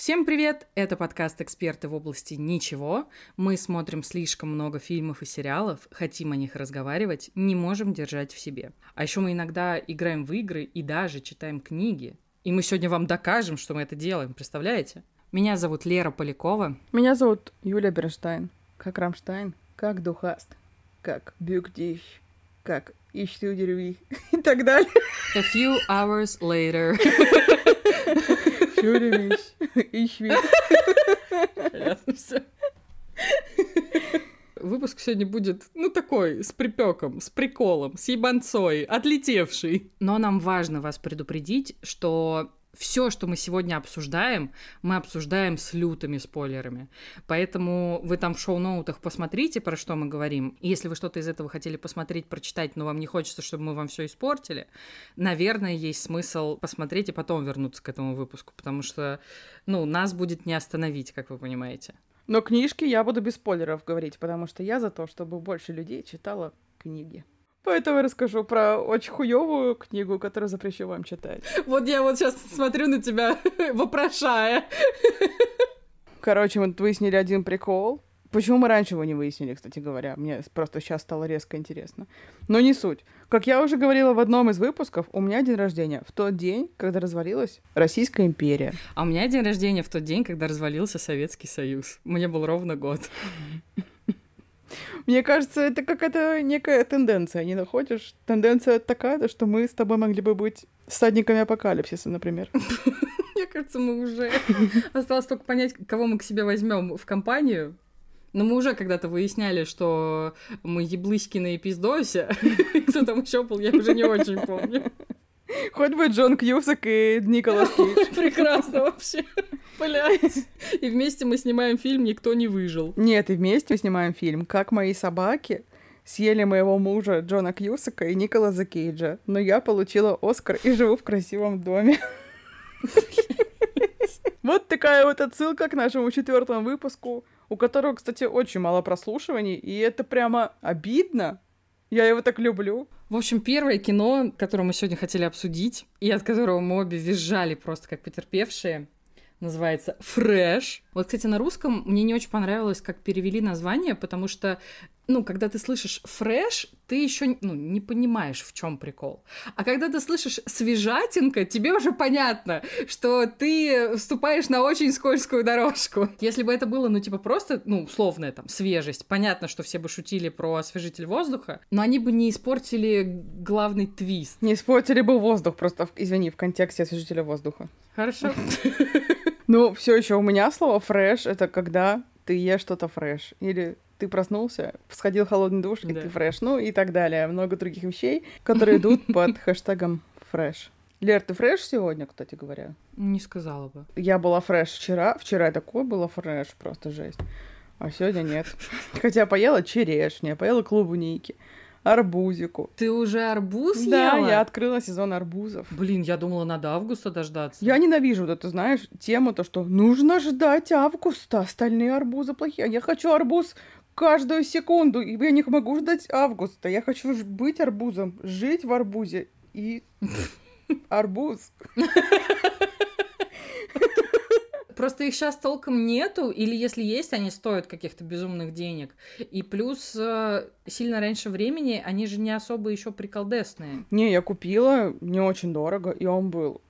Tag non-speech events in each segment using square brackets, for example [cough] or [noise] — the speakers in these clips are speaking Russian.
Всем привет! Это подкаст «Эксперты в области ничего». Мы смотрим слишком много фильмов и сериалов, хотим о них разговаривать, не можем держать в себе. А еще мы иногда играем в игры и даже читаем книги. И мы сегодня вам докажем, что мы это делаем, представляете? Меня зовут Лера Полякова. Меня зовут Юлия Берштайн. Как Рамштайн, как Духаст, как Бюгдищ, как Ищтюдерви и так далее. A few hours later. [laughs] Фюревич, [laughs] Ищви. Понятно все. Выпуск сегодня будет, ну, такой, с припеком, с приколом, с ебанцой, отлетевший. Но нам важно вас предупредить, что все, что мы сегодня обсуждаем, мы обсуждаем с лютыми спойлерами. Поэтому вы там в шоу-ноутах посмотрите, про что мы говорим. И если вы что-то из этого хотели посмотреть, прочитать, но вам не хочется, чтобы мы вам все испортили, наверное, есть смысл посмотреть и потом вернуться к этому выпуску, потому что, ну, нас будет не остановить, как вы понимаете. Но книжки я буду без спойлеров говорить, потому что я за то, чтобы больше людей читала книги. Поэтому я расскажу про очень хуевую книгу, которую запрещу вам читать. Вот я вот сейчас смотрю на тебя, [laughs] вопрошая. Короче, мы выяснили один прикол. Почему мы раньше его не выяснили, кстати говоря? Мне просто сейчас стало резко интересно. Но не суть. Как я уже говорила в одном из выпусков, у меня день рождения в тот день, когда развалилась Российская империя. А у меня день рождения в тот день, когда развалился Советский Союз. Мне был ровно год. Мне кажется, это какая-то некая тенденция, не находишь? Тенденция такая, что мы с тобой могли бы быть садниками апокалипсиса, например. [laughs] Мне кажется, мы уже... [laughs] Осталось только понять, кого мы к себе возьмем в компанию. Но мы уже когда-то выясняли, что мы еблыськи на эпиздосе. [laughs] Кто там еще был, я уже не очень помню. Хоть бы Джон Кьюсак и Николас Кейдж. [laughs] Прекрасно вообще. Блять. И вместе мы снимаем фильм «Никто не выжил». Нет, и вместе мы снимаем фильм «Как мои собаки съели моего мужа Джона Кьюсака и Николаса Кейджа, но я получила Оскар и живу в красивом доме». [laughs] Вот такая вот отсылка к нашему четвертому выпуску, у которого, кстати, очень мало прослушиваний, и это прямо обидно. Я его так люблю. В общем, первое кино, которое мы сегодня хотели обсудить, и от которого мы обе визжали просто как потерпевшие, называется «Fresh». Вот, кстати, на русском мне не очень понравилось, как перевели название, потому что, ну, когда ты слышишь «fresh», ты еще ну, не понимаешь, в чем прикол. А когда ты слышишь «свежатинка», тебе уже понятно, что ты вступаешь на очень скользкую дорожку. Если бы это было, ну, типа, просто, ну, условная там свежесть, понятно, что все бы шутили про освежитель воздуха, но они бы не испортили главный твист. Не испортили бы воздух, просто, извини, в контексте освежителя воздуха. Хорошо. [laughs] Ну, все еще у меня слово фреш это когда ты ешь что-то фреш. Или ты проснулся, сходил холодный душ, и да. ты фреш. Ну и так далее. Много других вещей, которые идут [laughs] под хэштегом fresh. Лер, ты fresh сегодня, кстати говоря? Не сказала бы. Я была fresh вчера. Вчера такой было fresh, просто жесть. А сегодня нет. Хотя поела черешня, поела клубники арбузику. Ты уже арбуз да, ела? я открыла сезон арбузов. Блин, я думала, надо августа дождаться. Я ненавижу вот эту, знаешь, тему, то, что нужно ждать августа, остальные арбузы плохие. Я хочу арбуз каждую секунду, и я не могу ждать августа. Я хочу быть арбузом, жить в арбузе и [laughs] арбуз. Просто их сейчас толком нету, или если есть, они стоят каких-то безумных денег. И плюс э, сильно раньше времени они же не особо еще приколдесные. Не, я купила не очень дорого, и он был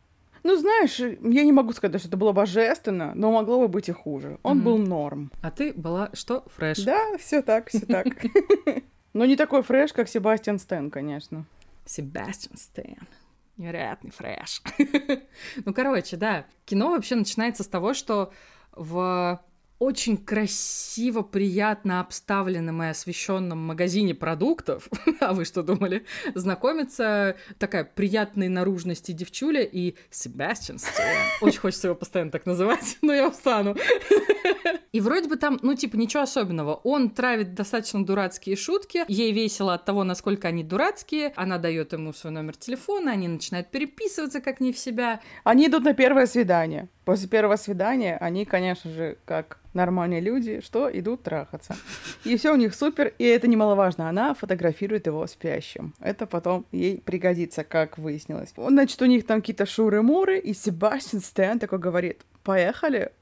ну, знаешь, я не могу сказать, что это было божественно, но могло бы быть и хуже. Он mm-hmm. был норм. А ты была что? Фреш. Да, все так, все так. [laughs] Но не такой фреш, как Себастьян Стэн, конечно. Себастьян Стэн. Невероятный фреш. [laughs] ну, короче, да. Кино вообще начинается с того, что в очень красиво, приятно обставленном и освещенном магазине продуктов, [laughs] а вы что думали, знакомится такая приятной наружности девчуля и Себастьян Очень хочется его постоянно так называть, [laughs] но я устану. [laughs] И вроде бы там, ну, типа, ничего особенного. Он травит достаточно дурацкие шутки, ей весело от того, насколько они дурацкие, она дает ему свой номер телефона, они начинают переписываться как не в себя. Они идут на первое свидание. После первого свидания они, конечно же, как нормальные люди, что идут трахаться. И все у них супер, и это немаловажно. Она фотографирует его спящим. Это потом ей пригодится, как выяснилось. Значит, у них там какие-то шуры-муры, и Себастьян Стэн такой говорит, поехали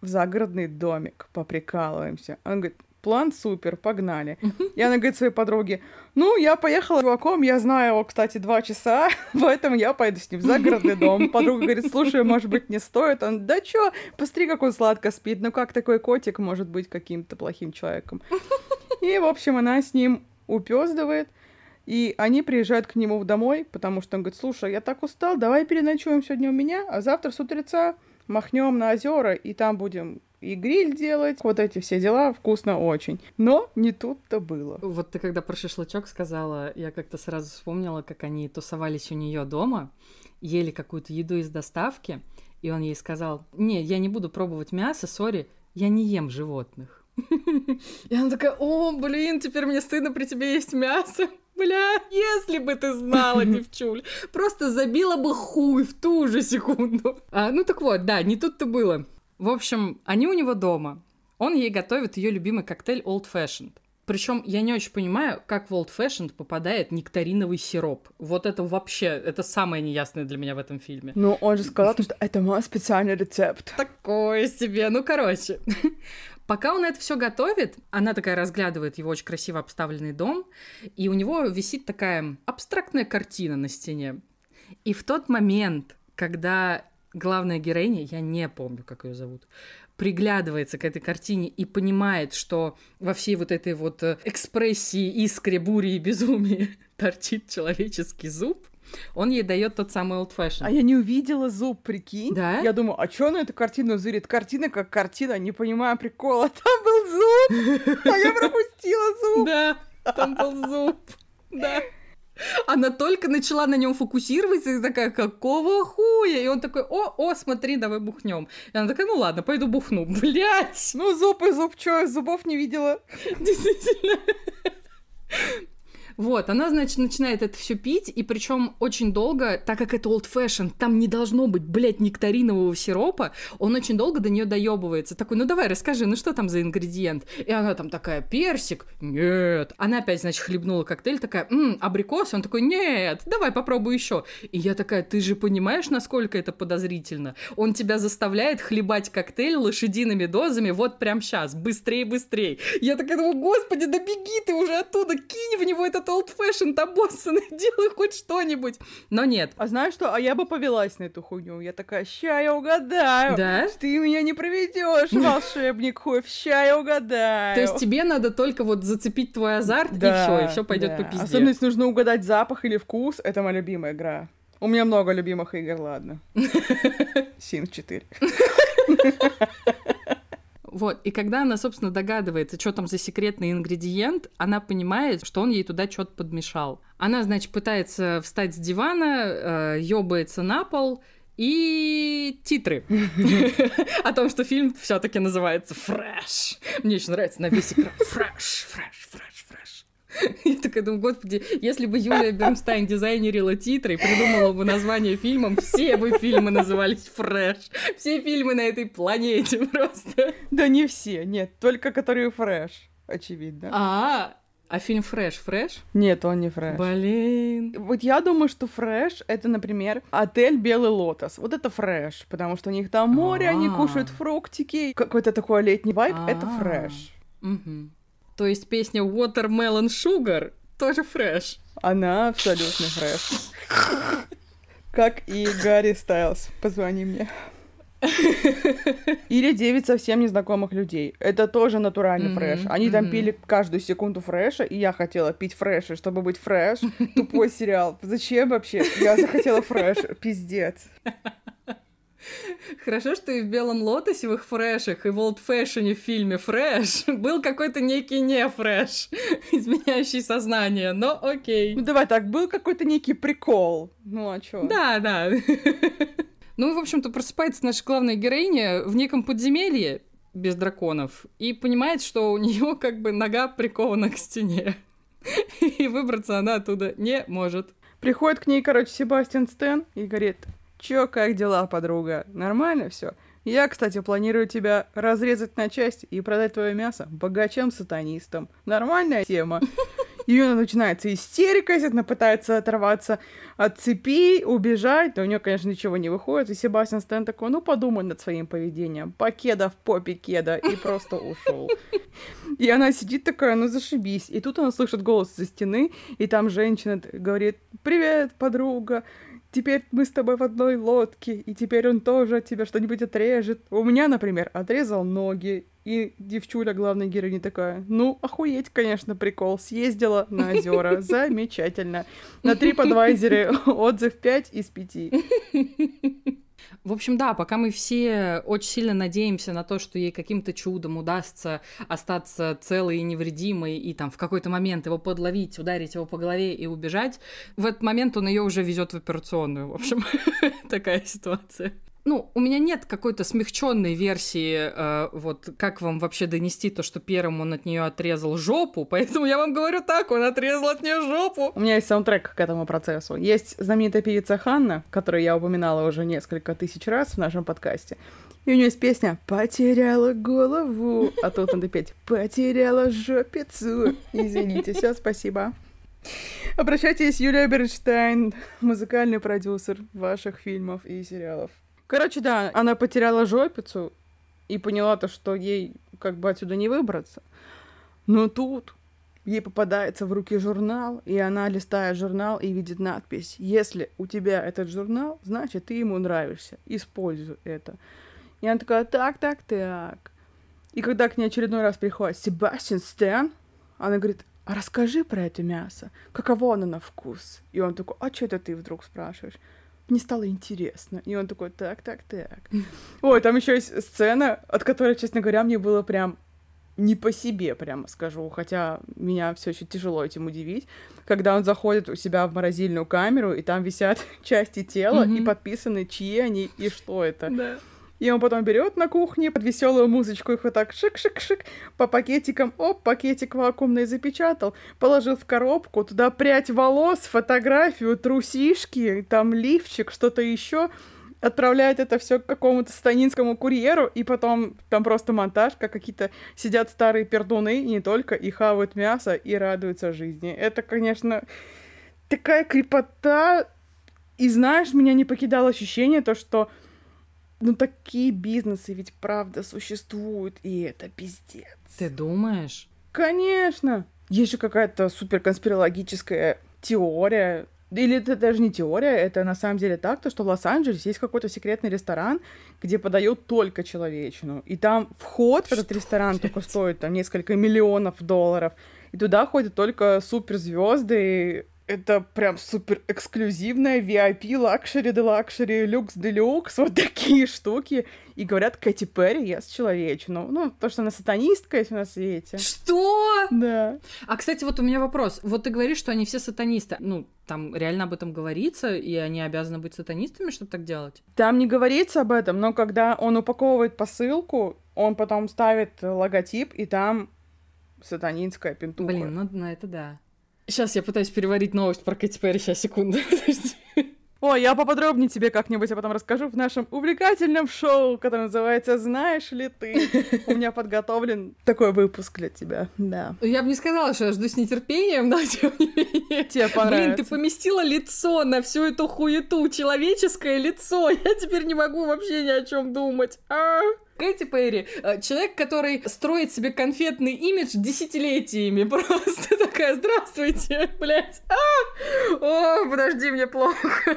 в загородный домик, поприкалываемся. Он говорит, план супер, погнали. И она говорит своей подруге, ну, я поехала с чуваком, я знаю его, кстати, два часа, [laughs] поэтому я пойду с ним в загородный дом. Подруга говорит, слушай, может быть, не стоит? Он, да чё, посмотри, как он сладко спит, ну как такой котик может быть каким-то плохим человеком? И, в общем, она с ним упездывает, и они приезжают к нему домой, потому что он говорит, слушай, я так устал, давай переночуем сегодня у меня, а завтра с утреца махнем на озера, и там будем и гриль делать, вот эти все дела, вкусно очень. Но не тут-то было. Вот ты когда про шашлычок сказала, я как-то сразу вспомнила, как они тусовались у нее дома, ели какую-то еду из доставки, и он ей сказал, не, я не буду пробовать мясо, сори, я не ем животных. [laughs] И она такая, о, блин, теперь мне стыдно при тебе есть мясо. [laughs] Бля, если бы ты знала, [laughs] девчуль, просто забила бы хуй в ту же секунду. А, ну так вот, да, не тут-то было. В общем, они у него дома. Он ей готовит ее любимый коктейль Old Fashioned. Причем я не очень понимаю, как в Old Fashioned попадает нектариновый сироп. Вот это вообще, это самое неясное для меня в этом фильме. Ну, он же сказал, что это мой специальный рецепт. Такое себе. Ну, короче. Пока он это все готовит, она такая разглядывает его очень красиво обставленный дом, и у него висит такая абстрактная картина на стене. И в тот момент, когда главная героиня, я не помню, как ее зовут, приглядывается к этой картине и понимает, что во всей вот этой вот э, экспрессии, искре, бури и безумии [laughs] торчит человеческий зуб, он ей дает тот самый old fashion. А я не увидела зуб, прикинь. Да? Я думаю, а что на эту картину зырит? Картина как картина, не понимаю прикола. [laughs] Там был зуб, а я пропустила зуб. [laughs] Да, там был зуб. Да. Она только начала на нем фокусироваться и такая, какого хуя? И он такой, о, о, смотри, давай бухнем. И она такая, ну ладно, пойду бухну. [laughs] Блять! Ну зуб и зуб, чё, зубов не видела. [laughs] Действительно. Вот, она, значит, начинает это все пить, и причем очень долго, так как это old fashion, там не должно быть, блядь, нектаринового сиропа, он очень долго до нее доебывается. Такой, ну давай, расскажи, ну что там за ингредиент? И она там такая, персик? Нет. Она опять, значит, хлебнула коктейль, такая, м абрикос? Он такой, нет, давай попробуй еще. И я такая, ты же понимаешь, насколько это подозрительно? Он тебя заставляет хлебать коктейль лошадиными дозами вот прям сейчас, быстрее, быстрее. Я такая думаю, господи, да беги ты уже оттуда, кинь в него этот old fashion обоссанный, [laughs] делай хоть что-нибудь. Но нет. А знаешь что? А я бы повелась на эту хуйню. Я такая, ща я угадаю. Да? Ты меня не проведешь, [laughs] волшебник хуев, ща я угадаю. То есть тебе надо только вот зацепить твой азарт, да, и все, и все пойдет да. по пизде. Особенно если нужно угадать запах или вкус, это моя любимая игра. У меня много любимых игр, ладно. [laughs] Sims 4. Вот, и когда она, собственно, догадывается, что там за секретный ингредиент, она понимает, что он ей туда что-то подмешал. Она, значит, пытается встать с дивана, э, ёбается на пол, и титры [laughs] о том, что фильм все-таки называется «Fresh». Мне очень нравится на весь экран «Fresh, fresh, fresh». [laughs] Я такая думаю, господи, если бы Юлия Бернстайн дизайнерила титры и придумала бы название фильмам, все бы фильмы назывались «Fresh». Все фильмы на этой планете [laughs] просто. Да не все, нет, только которые «Fresh», очевидно. А, а фильм «Fresh» «fresh»? Нет, он не «fresh». Блин. Вот я думаю, что «fresh» — это, например, отель «Белый лотос». Вот это «fresh», потому что у них там море, они кушают фруктики. Какой-то такой летний вайб — это «fresh». Угу. То есть песня Watermelon Sugar тоже fresh. Она абсолютно fresh. Как и Гарри Стайлз. Позвони мне. Или девять совсем незнакомых людей. Это тоже натуральный м-хм, fresh. Они mm-hmm. там пили каждую секунду фреша, и я хотела пить фреши, чтобы быть fresh. Тупой сериал. Зачем вообще? Я захотела fresh. Пиздец. Хорошо, что и в «Белом лотосе» в их фрешах, и в «Олд Фэшне» в фильме «Фрэш» [laughs] был какой-то некий не фреш, [laughs] изменяющий сознание, но окей. Ну давай так, был какой-то некий прикол. Ну а чё? Да, да. [laughs] Ну, в общем-то, просыпается наша главная героиня в неком подземелье без драконов и понимает, что у нее как бы нога прикована к стене. И выбраться она оттуда не может. Приходит к ней, короче, Себастьян Стэн и говорит, Чё, как дела, подруга? Нормально все? Я, кстати, планирую тебя разрезать на части и продать твое мясо богачам-сатанистам. Нормальная тема. И начинается истерика, естественно, пытается оторваться от цепи, убежать, но у нее, конечно, ничего не выходит. И Себастьян Стэн такой, ну, подумай над своим поведением. Покеда в попе кеда. И просто ушел. И она сидит такая, ну, зашибись. И тут она слышит голос за стены, и там женщина говорит, привет, подруга, теперь мы с тобой в одной лодке, и теперь он тоже от тебя что-нибудь отрежет. У меня, например, отрезал ноги, и девчуля, главная героиня, такая, ну, охуеть, конечно, прикол. Съездила на озера. [laughs] Замечательно. На TripAdvisor [laughs] отзыв 5 из 5. В общем, да, пока мы все очень сильно надеемся на то, что ей каким-то чудом удастся остаться целой и невредимой, и там в какой-то момент его подловить, ударить его по голове и убежать, в этот момент он ее уже везет в операционную. В общем, [laughs] такая ситуация ну, у меня нет какой-то смягченной версии, э, вот как вам вообще донести то, что первым он от нее отрезал жопу, [laughs] поэтому я вам говорю так, он отрезал от нее жопу. У меня есть саундтрек к этому процессу. Есть знаменитая певица Ханна, которую я упоминала уже несколько тысяч раз в нашем подкасте. И у нее есть песня «Потеряла голову», а тут надо петь «Потеряла жопицу». Извините, все, спасибо. Обращайтесь, Юлия Бернштейн, музыкальный продюсер ваших фильмов и сериалов. Короче, да, она потеряла жопицу и поняла то, что ей как бы отсюда не выбраться. Но тут ей попадается в руки журнал, и она листает журнал и видит надпись «Если у тебя этот журнал, значит, ты ему нравишься. Используй это». И она такая «Так, так, так». И когда к ней очередной раз приходит Себастьян Стэн, она говорит, а расскажи про это мясо, каково оно на вкус? И он такой, а что это ты вдруг спрашиваешь? Мне стало интересно. И он такой, так, так, так. Ой, там еще есть сцена, от которой, честно говоря, мне было прям не по себе, прямо скажу, хотя меня все еще тяжело этим удивить, когда он заходит у себя в морозильную камеру, и там висят [laughs] части тела, mm-hmm. и подписаны, чьи они и что это. Да. И он потом берет на кухне под веселую музычку их вот так шик-шик-шик по пакетикам, оп, пакетик вакуумный запечатал, положил в коробку, туда прядь волос, фотографию, трусишки, там лифчик, что-то еще, отправляет это все к какому-то станинскому курьеру, и потом там просто монтаж, как какие-то сидят старые пердуны, и не только, и хавают мясо, и радуются жизни. Это, конечно, такая крепота, и знаешь, меня не покидало ощущение то, что ну такие бизнесы ведь правда существуют, и это пиздец. Ты думаешь? Конечно. Есть же какая-то супер конспирологическая теория. Или это даже не теория, это на самом деле так, то что в Лос-Анджелесе есть какой-то секретный ресторан, где подают только человечину. И там вход в этот ресторан блядь? только стоит там несколько миллионов долларов. И туда ходят только суперзвезды, это прям супер эксклюзивная VIP, luxury de luxury, люкс де люкс, вот такие штуки. И говорят, Кэти Перри ест человечину. Ну, то, что она сатанистка есть на свете. Что? Да. А, кстати, вот у меня вопрос. Вот ты говоришь, что они все сатанисты. Ну, там реально об этом говорится, и они обязаны быть сатанистами, чтобы так делать? Там не говорится об этом, но когда он упаковывает посылку, он потом ставит логотип, и там сатанинская пентуха. Блин, ну, ну это да. Сейчас я пытаюсь переварить новость про Кэти Перри. Сейчас, секунду. [laughs] Ой, я поподробнее тебе как-нибудь, а потом расскажу в нашем увлекательном шоу, которое называется «Знаешь ли ты?». У меня подготовлен такой выпуск для тебя, да. Я бы не сказала, что я жду с нетерпением, но тем не менее. Тебе понравится. Блин, ты поместила лицо на всю эту хуету, человеческое лицо. Я теперь не могу вообще ни о чем думать. А? Кэти Перри, э, человек, который строит себе конфетный имидж десятилетиями. [laughs] Просто такая, здравствуйте, блядь. А! О, подожди, мне плохо.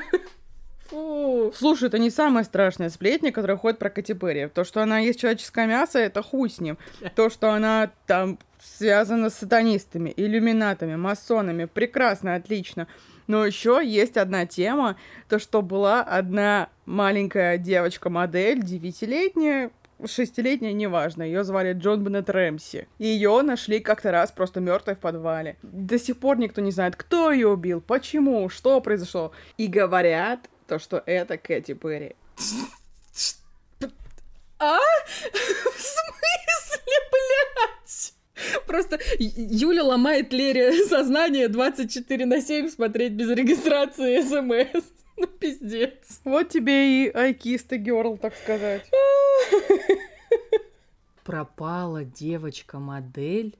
Фу. Слушай, это не самая страшная сплетня, которая ходит про Кэти Перри. То, что она есть человеческое мясо, это хуй с ним. [laughs] То, что она там связана с сатанистами, иллюминатами, масонами, прекрасно, отлично. Но еще есть одна тема, то, что была одна маленькая девочка-модель, девятилетняя, шестилетняя, неважно, ее звали Джон Беннет Рэмси. Ее нашли как-то раз просто мертвой в подвале. До сих пор никто не знает, кто ее убил, почему, что произошло. И говорят то, что это Кэти Перри. А? В смысле, блядь? Просто Юля ломает Лере сознание 24 на 7 смотреть без регистрации смс. Ну, пиздец. Вот тебе и айкиста герл, так сказать. [laughs] Пропала девочка-модель,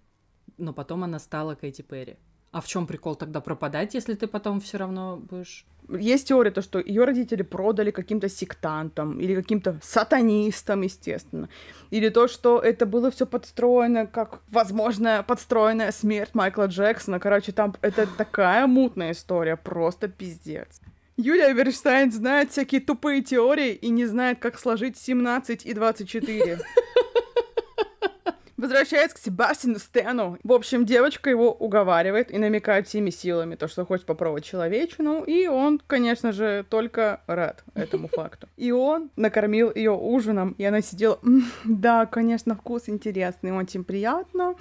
но потом она стала Кэти Перри. А в чем прикол тогда пропадать, если ты потом все равно будешь есть теория, то, что ее родители продали каким-то сектантам или каким-то сатанистам, естественно. Или то, что это было все подстроено, как возможная подстроенная смерть Майкла Джексона. Короче, там это такая мутная история, просто пиздец. Юлия Верштайн знает всякие тупые теории и не знает, как сложить 17 и 24. Возвращаясь к Себастьяну Стэну. В общем, девочка его уговаривает и намекает всеми силами, то, что хочет попробовать человечину, и он, конечно же, только рад этому [laughs] факту. И он накормил ее ужином, и она сидела, да, конечно, вкус интересный, очень приятно.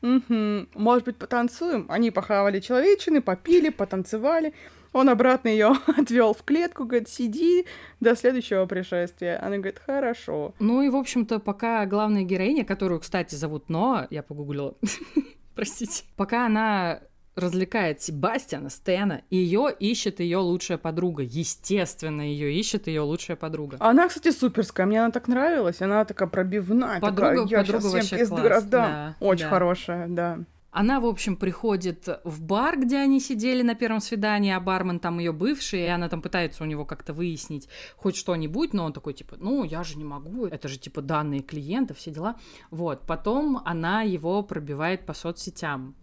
Может быть, потанцуем? Они похавали человечины, попили, потанцевали. Он обратно ее [laughs] отвел в клетку, говорит, сиди до следующего пришествия. Она говорит, хорошо. Ну и, в общем-то, пока главная героиня, которую, кстати, зовут Ноа, я погуглила, [laughs] простите, пока она развлекает Себастьяна, Стена, ее ищет ее лучшая подруга. Естественно, ее ищет ее лучшая подруга. Она, кстати, суперская. Мне она так нравилась. Она такая пробивная. Подруга, такая, я подруга вообще класс, да. Очень да. хорошая, да. Она, в общем, приходит в бар, где они сидели на первом свидании, а бармен там ее бывший, и она там пытается у него как-то выяснить хоть что-нибудь, но он такой, типа, ну, я же не могу, это же, типа, данные клиента, все дела. Вот, потом она его пробивает по соцсетям.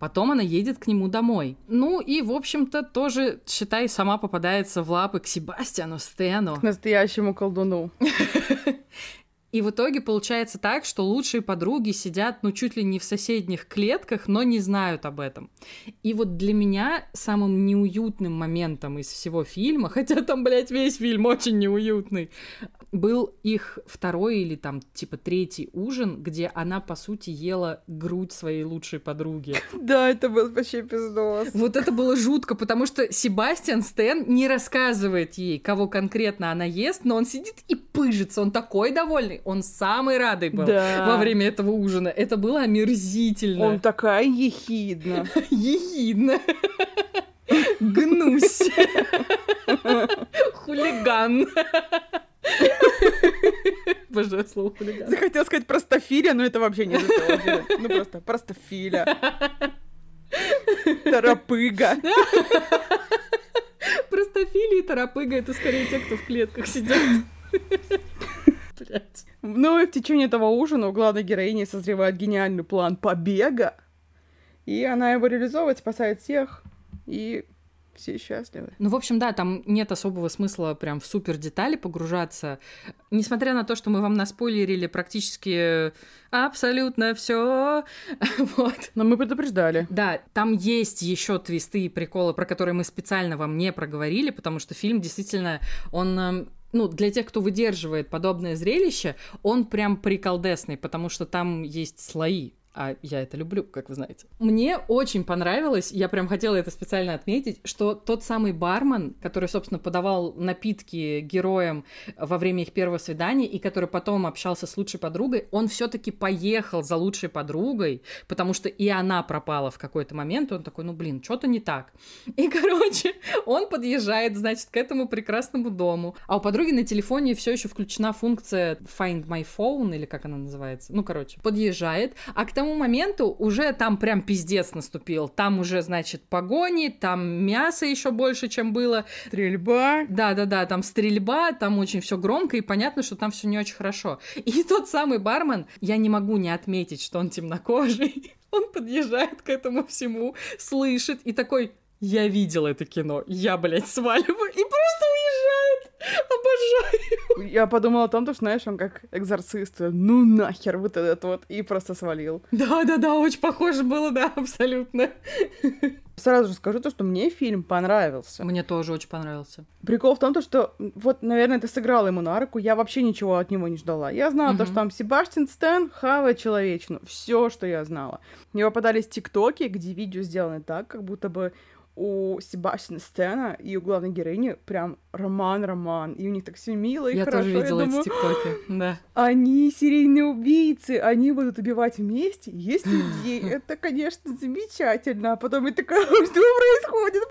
Потом она едет к нему домой. Ну и, в общем-то, тоже, считай, сама попадается в лапы к Себастьяну Стэну. К настоящему колдуну. [laughs] И в итоге получается так, что лучшие подруги сидят, ну, чуть ли не в соседних клетках, но не знают об этом. И вот для меня самым неуютным моментом из всего фильма, [laughs] хотя там, блядь, весь фильм очень неуютный, был их второй или там типа третий ужин, где она, по сути, ела грудь своей лучшей подруги. [laughs] Да, это был вообще пиздос. Вот это было жутко, потому что Себастьян Стэн не рассказывает ей, кого конкретно она ест, но он сидит и пыжится, он такой довольный, он самый радый был да. во время этого ужина. Это было омерзительно. Он такая ехидна. [laughs] Ехидна. Гнусь. [laughs] Хулиган. [laughs] Обожаю слово хулиган. Захотел сказать простофиля, но это вообще не за Ну просто простофиля. [laughs] Тарапыга. [laughs] Простофили и тарапыга — это скорее те, кто в клетках сидят. Ну и в течение этого ужина у главной героини созревает гениальный план побега. И она его реализовывает, спасает всех. И все счастливы. Ну, в общем, да, там нет особого смысла прям в супер детали погружаться. Несмотря на то, что мы вам наспойлерили практически абсолютно все. [laughs] вот. Но мы предупреждали. Да, там есть еще твисты и приколы, про которые мы специально вам не проговорили, потому что фильм действительно, он эм, ну, для тех, кто выдерживает подобное зрелище, он прям приколдесный, потому что там есть слои а я это люблю, как вы знаете. Мне очень понравилось, я прям хотела это специально отметить, что тот самый бармен, который, собственно, подавал напитки героям во время их первого свидания и который потом общался с лучшей подругой, он все-таки поехал за лучшей подругой, потому что и она пропала в какой-то момент, он такой, ну блин, что-то не так. И, короче, он подъезжает, значит, к этому прекрасному дому, а у подруги на телефоне все еще включена функция Find My Phone, или как она называется, ну, короче, подъезжает, а к тому моменту уже там прям пиздец наступил. Там уже, значит, погони, там мясо еще больше, чем было. Стрельба. Да-да-да, там стрельба, там очень все громко, и понятно, что там все не очень хорошо. И [laughs] тот самый бармен, я не могу не отметить, что он темнокожий. [laughs] Он подъезжает к этому всему, слышит и такой, я видел это кино, я, блядь, сваливаю, и просто уезжает. Обожаю. Я подумала о том, что, знаешь, он как экзорцист, ну нахер вот этот вот, и просто свалил. Да-да-да, очень похоже было, да, абсолютно. Сразу же скажу то, что мне фильм понравился. Мне тоже очень понравился. Прикол в том, то, что вот, наверное, ты сыграл ему на руку, я вообще ничего от него не ждала. Я знала mm-hmm. то, что там Себастьян Стэн хавает человечину. Все, что я знала. Мне попадались тиктоки, где видео сделаны так, как будто бы у Себастьяна Стена и у главной героини прям роман-роман, и у них так все мило и Я хорошо. тоже видела я думаю, эти тиктоки, да. Они серийные убийцы, они будут убивать вместе, есть людей, [laughs] это, конечно, замечательно. А потом я такая, что происходит?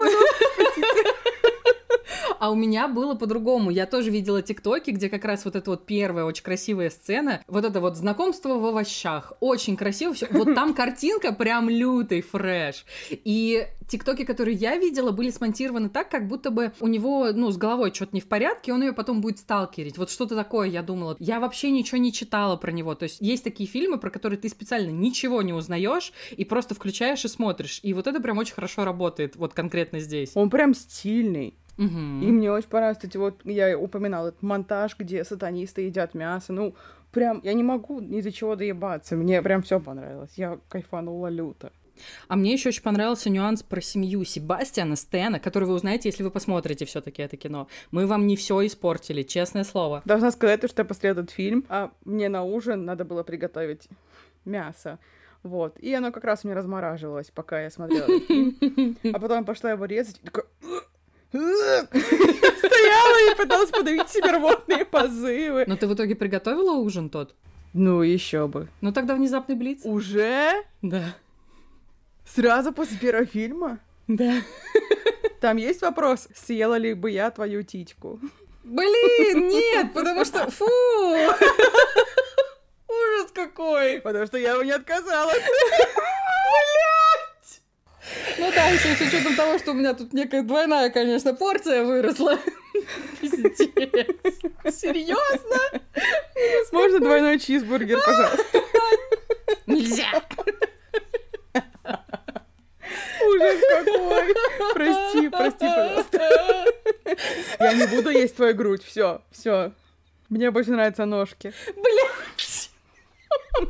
А у меня было по-другому. Я тоже видела тиктоки, где как раз вот эта вот первая очень красивая сцена, вот это вот знакомство в овощах. Очень красиво все. Вот там картинка прям лютый фреш. И тиктоки, которые я видела, были смонтированы так, как будто бы у него, ну, с головой что-то не в порядке, он ее потом будет сталкерить. Вот что-то такое, я думала. Я вообще ничего не читала про него. То есть есть такие фильмы, про которые ты специально ничего не узнаешь и просто включаешь и смотришь. И вот это прям очень хорошо работает, вот конкретно здесь. Он прям стильный. Угу. И мне очень понравилось, кстати, вот я упоминала этот монтаж, где сатанисты едят мясо. Ну, прям, я не могу ни за чего доебаться. Мне прям все понравилось. Я кайфанула люто. А мне еще очень понравился нюанс про семью Себастьяна Стена, который вы узнаете, если вы посмотрите все-таки это кино. Мы вам не все испортили, честное слово. Должна сказать, что я после этот фильм, а мне на ужин надо было приготовить мясо. Вот. И оно как раз у меня размораживалось, пока я смотрела этот фильм. [laughs] А потом пошла его резать, и такая... Стояла и пыталась подавить себе рвотные позывы. Но ты в итоге приготовила ужин тот? Ну, еще бы. Ну тогда внезапный блиц. Уже? Да. Сразу после первого фильма? Да. Там есть вопрос, съела ли бы я твою титьку? Блин, нет, потому что... Фу! [laughs] Ужас какой! Потому что я его не отказалась. Ну да, еще с учетом того, что у меня тут некая двойная, конечно, порция выросла. Пиздец. Серьезно? Можно двойной чизбургер, пожалуйста? Нельзя! Ужас какой! Прости, прости, пожалуйста. Я не буду есть твою грудь, все, все. Мне больше нравятся ножки. Блять!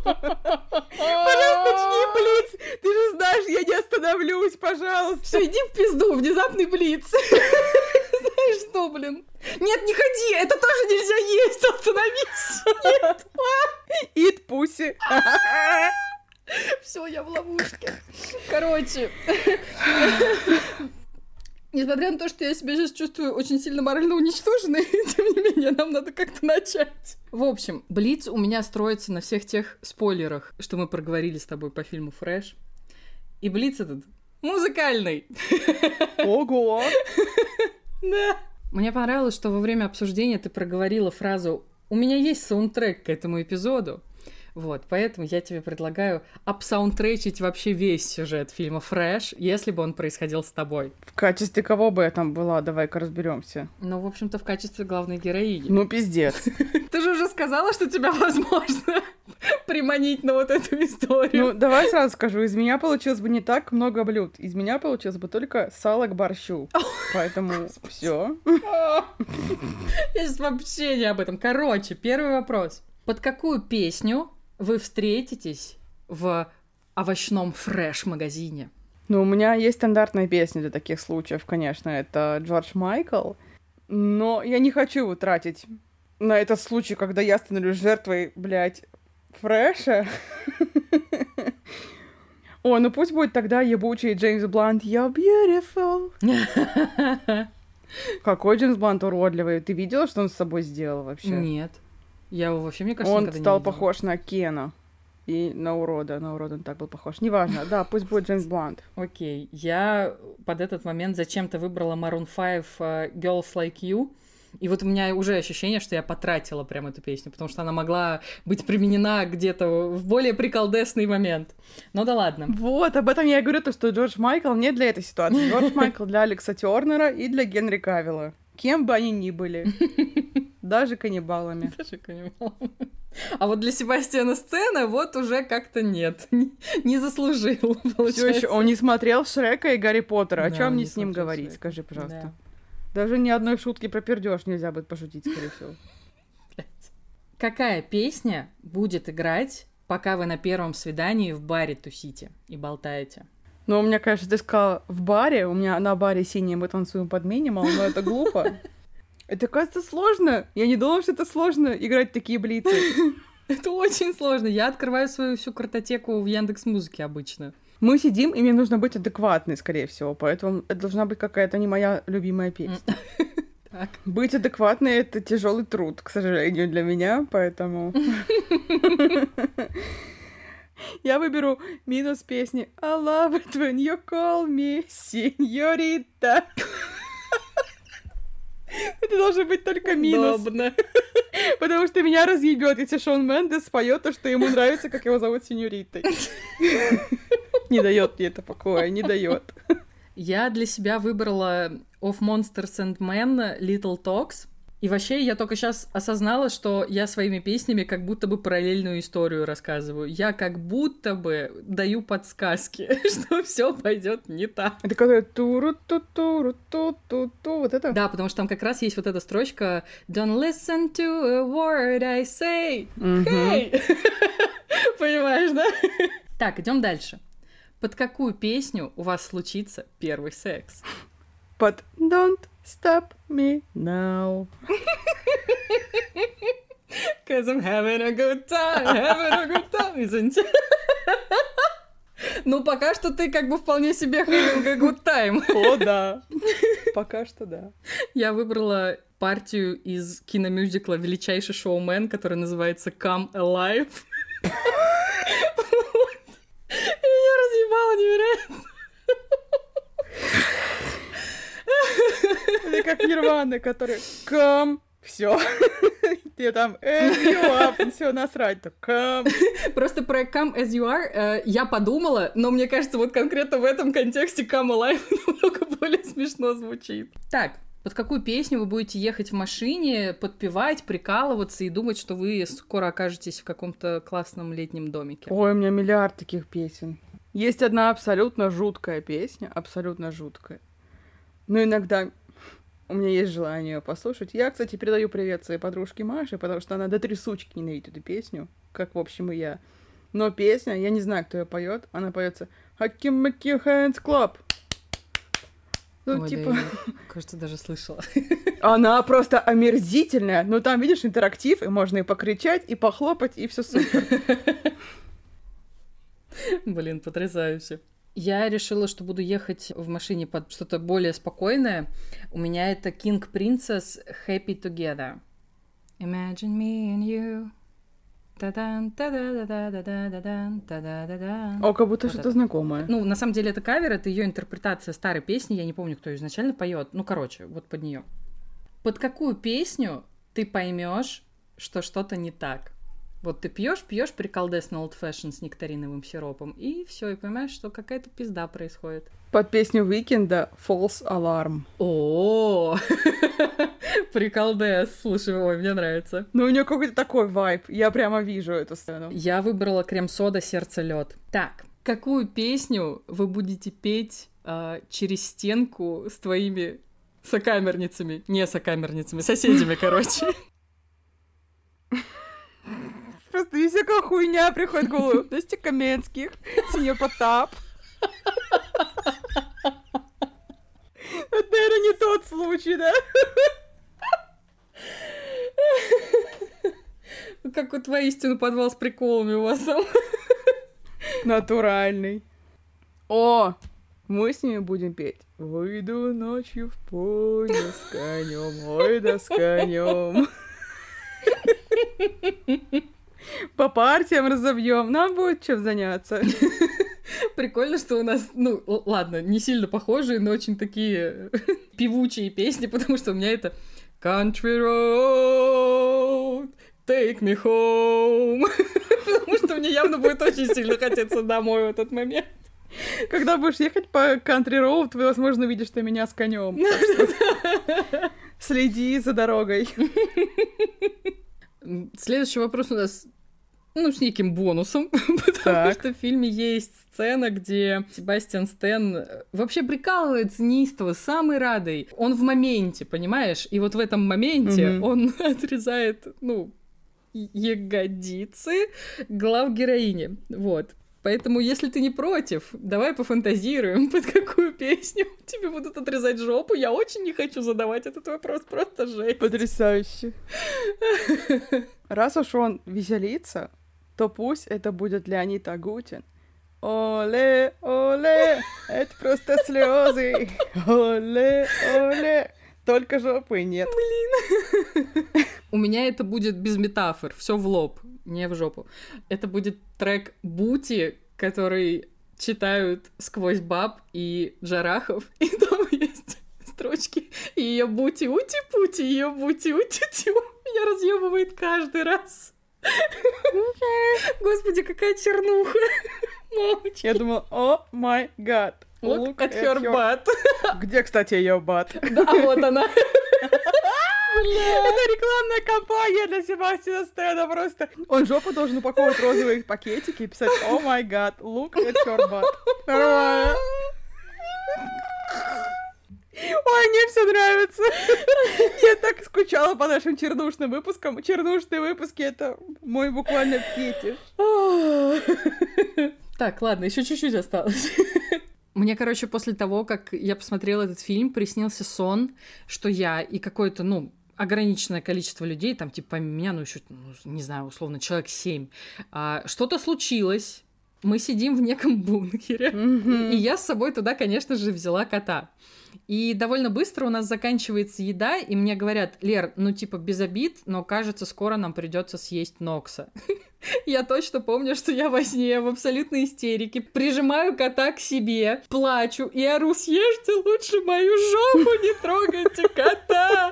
Пожалуйста, начни блиц! Ты же знаешь, я не остановлюсь, пожалуйста. Все, иди в пизду, внезапный блиц. [laughs] Знаешь что, блин? Нет, не ходи, это тоже нельзя есть, остановись. Нет. Eat pussy. Все, я в ловушке. Короче. Несмотря на то, что я себя сейчас чувствую очень сильно морально уничтоженной, [laughs] тем не менее, нам надо как-то начать. В общем, Блиц у меня строится на всех тех спойлерах, что мы проговорили с тобой по фильму «Фрэш». И Блиц этот музыкальный. [laughs] Ого! Да. Мне понравилось, что во время обсуждения ты проговорила фразу «У меня есть саундтрек к этому эпизоду». Вот, поэтому я тебе предлагаю обсаундтречить вообще весь сюжет фильма «Фрэш», если бы он происходил с тобой. В качестве кого бы я там была? Давай-ка разберемся. Ну, в общем-то, в качестве главной героини. Ну, пиздец. [laughs] Ты же уже сказала, что тебя возможно [laughs] приманить на вот эту историю. Ну, давай сразу скажу, из меня получилось бы не так много блюд. Из меня получилось бы только сало к борщу. [laughs] Поэтому все. Я сейчас вообще не об этом. Короче, первый вопрос. Под какую песню вы встретитесь в овощном фреш-магазине? Ну, у меня есть стандартная песня для таких случаев, конечно, это Джордж Майкл, но я не хочу его тратить на этот случай, когда я становлюсь жертвой, блядь, фреша. О, ну пусть будет тогда ебучий Джеймс Блант «You're beautiful». [laughs] Какой Джеймс Блант уродливый. Ты видела, что он с собой сделал вообще? Нет. Я его вообще, мне кажется, Он стал похож на Кена. И на урода, на урода он так был похож. Неважно, да, пусть будет Джеймс Блант. Окей, я под этот момент зачем-то выбрала Maroon 5 uh, Girls Like You. И вот у меня уже ощущение, что я потратила прям эту песню, потому что она могла быть применена где-то в более приколдесный момент. Ну да ладно. Вот, об этом я и говорю, то, что Джордж Майкл не для этой ситуации. Джордж [laughs] Майкл для Алекса Тернера и для Генри Кавилла. Кем бы они ни были. [laughs] Даже каннибалами. Даже каннибалами. А вот для Себастьяна сцена вот уже как-то нет. Не, [laughs] не заслужил, Все еще он не смотрел Шрека и Гарри Поттера. О да, чем мне с ним говорить? Шрека. Скажи, пожалуйста. Да. Даже ни одной шутки про пердеж нельзя будет пошутить, скорее всего. [laughs] Какая песня будет играть, пока вы на первом свидании в баре тусите и болтаете? Ну, у меня, конечно, ты сказала в баре, у меня на баре синий мы танцуем под минимал, но это глупо. Это, кажется, сложно. Я не думала, что это сложно играть такие блицы. Это очень сложно. Я открываю свою всю картотеку в Яндекс Музыке обычно. Мы сидим, и мне нужно быть адекватной, скорее всего, поэтому это должна быть какая-то не моя любимая песня. [laughs] Так. Быть адекватной это тяжелый труд, к сожалению, для меня, поэтому. [laughs] Я выберу минус песни I love it when you call me señorita. Это должен быть только минус. Удобно. Потому что меня разъебет, если Шон Мендес споет то, что ему нравится, как его зовут сеньоритой. Не дает мне это покоя, не дает. Я для себя выбрала Of Monsters and Men Little Talks. И вообще, я только сейчас осознала, что я своими песнями как будто бы параллельную историю рассказываю. Я как будто бы даю подсказки, [laughs] что все пойдет не так. Это когда туру ту туру ту ту ту вот это? Да, потому что там как раз есть вот эта строчка Don't listen to a word I say. Hey! [laughs] Понимаешь, да? Так, идем дальше. Под какую песню у вас случится первый секс? Под Don't Stop Me Now. [laughs] Cause I'm having a good time, having a good time, isn't it? Ну, пока что ты как бы вполне себе having a good time. [laughs] О, да. Пока что да. Я выбрала партию из киномюзикла «Величайший шоумен», который называется «Come Alive». [laughs] Меня разъебало невероятно. Это как Нирвана, который come, все. [laughs] Ты там as you are, все насрать, то come. Просто про come as you are э, я подумала, но мне кажется, вот конкретно в этом контексте come alive [laughs] намного более смешно звучит. Так, под какую песню вы будете ехать в машине, подпевать, прикалываться и думать, что вы скоро окажетесь в каком-то классном летнем домике? Ой, у меня миллиард таких песен. Есть одна абсолютно жуткая песня, абсолютно жуткая. Но иногда у меня есть желание ее послушать. Я, кстати, передаю привет своей подружке Маше, потому что она до трясучки ненавидит эту песню, как, в общем, и я. Но песня, я не знаю, кто ее поет, она поется Hakim Maki Hands Club. Ну, Ой, типа... да, я, [laughs] кажется, даже слышала. Она просто омерзительная. Но там, видишь, интерактив, и можно и покричать, и похлопать, и все супер. [laughs] Блин, потрясающе. Я решила, что буду ехать в машине под что-то более спокойное. У меня это King Princess Happy Together. Imagine me and you. О, как будто Вот что-то это. знакомое. Ну, на самом деле это кавер, это ее интерпретация старой песни. Я не помню, кто ее изначально поет. Ну, короче, вот под нее. Под какую песню ты поймешь, что что-то не так? Вот ты пьешь, пьешь приколдес на old fashion с нектариновым сиропом, и все, и понимаешь, что какая-то пизда происходит. Под песню Уикенда False Alarm. О, [laughs] приколдес, слушай, ой, мне нравится. Ну, у нее какой-то такой вайб. Я прямо вижу эту сцену. Я выбрала крем-сода сердце лед. Так, какую песню вы будете петь а, через стенку с твоими сокамерницами? Не сокамерницами, соседями, короче. [laughs] [laughs] Просто и всякая хуйня приходит в голову. Настя Каменских, Синьор Потап. Это, наверное, не тот случай, да? Как вот воистину подвал с приколами у вас там. Натуральный. О, мы с ними будем петь. Выйду ночью в поле с конем, ой да с конем. По партиям разобьем, нам будет чем заняться. [laughs] Прикольно, что у нас, ну, ладно, не сильно похожие, но очень такие [laughs] певучие песни, потому что у меня это Country Road, take me home. [laughs] Потому что мне явно будет очень сильно хотеться домой в этот момент. Когда будешь ехать по country road, ты, возможно, увидишь, что меня с конем. Следи за дорогой. Следующий вопрос у нас ну, с неким бонусом, [laughs] потому Так. что в фильме есть сцена, где Себастьян Стэн э, вообще прикалывается неистово, самый радый. Он в моменте, понимаешь? И вот в этом моменте Мгм. он [laughs] отрезает, ну, ягодицы глав героини. Вот. Поэтому, если ты не против, давай пофантазируем, [laughs] под какую песню тебе будут отрезать жопу. Я очень не хочу задавать этот вопрос, просто жесть. Потрясающе. Раз уж он веселится, то пусть это будет Леонид Агутин. Оле, оле, это просто слезы. Оле, оле. Только жопы нет. У меня это будет без метафор, все в лоб, не в жопу. Это будет трек Бути, который читают сквозь баб и Джарахов, и там есть строчки. И ее бути-ути-пути, ее бути-ути-тю. Меня разъебывает каждый раз. Господи, какая чернуха. Мамочки. Я думала, о май гад. Look at her butt. Где, кстати, ее бат? Да, вот она. Это рекламная кампания для Себастьяна Стэна просто. Он жопу должен упаковывать розовые пакетики и писать «О май гад, look at your butt». Нормально. Ой, мне все нравится. [laughs] Я так скучала по нашим чернушным выпускам. Чернушные выпуски — это мой буквально фетиш. [laughs] Так, ладно, еще чуть-чуть осталось. [laughs] Мне, короче, после того, как я посмотрела этот фильм, приснился сон, что я и какой-то, ну, ограниченное количество людей, там, типа, помимо меня, ну, еще, ну, не знаю, условно, человек семь, а, что-то случилось, мы сидим в неком бункере, mm-hmm. и, и я с собой туда, конечно же, взяла кота. И довольно быстро у нас заканчивается еда, и мне говорят, Лер, ну типа без обид, но кажется, скоро нам придется съесть Нокса. [laughs] Я точно помню, что я во сне в абсолютной истерике прижимаю кота к себе, плачу и ору, съешьте лучше мою жопу, не трогайте кота.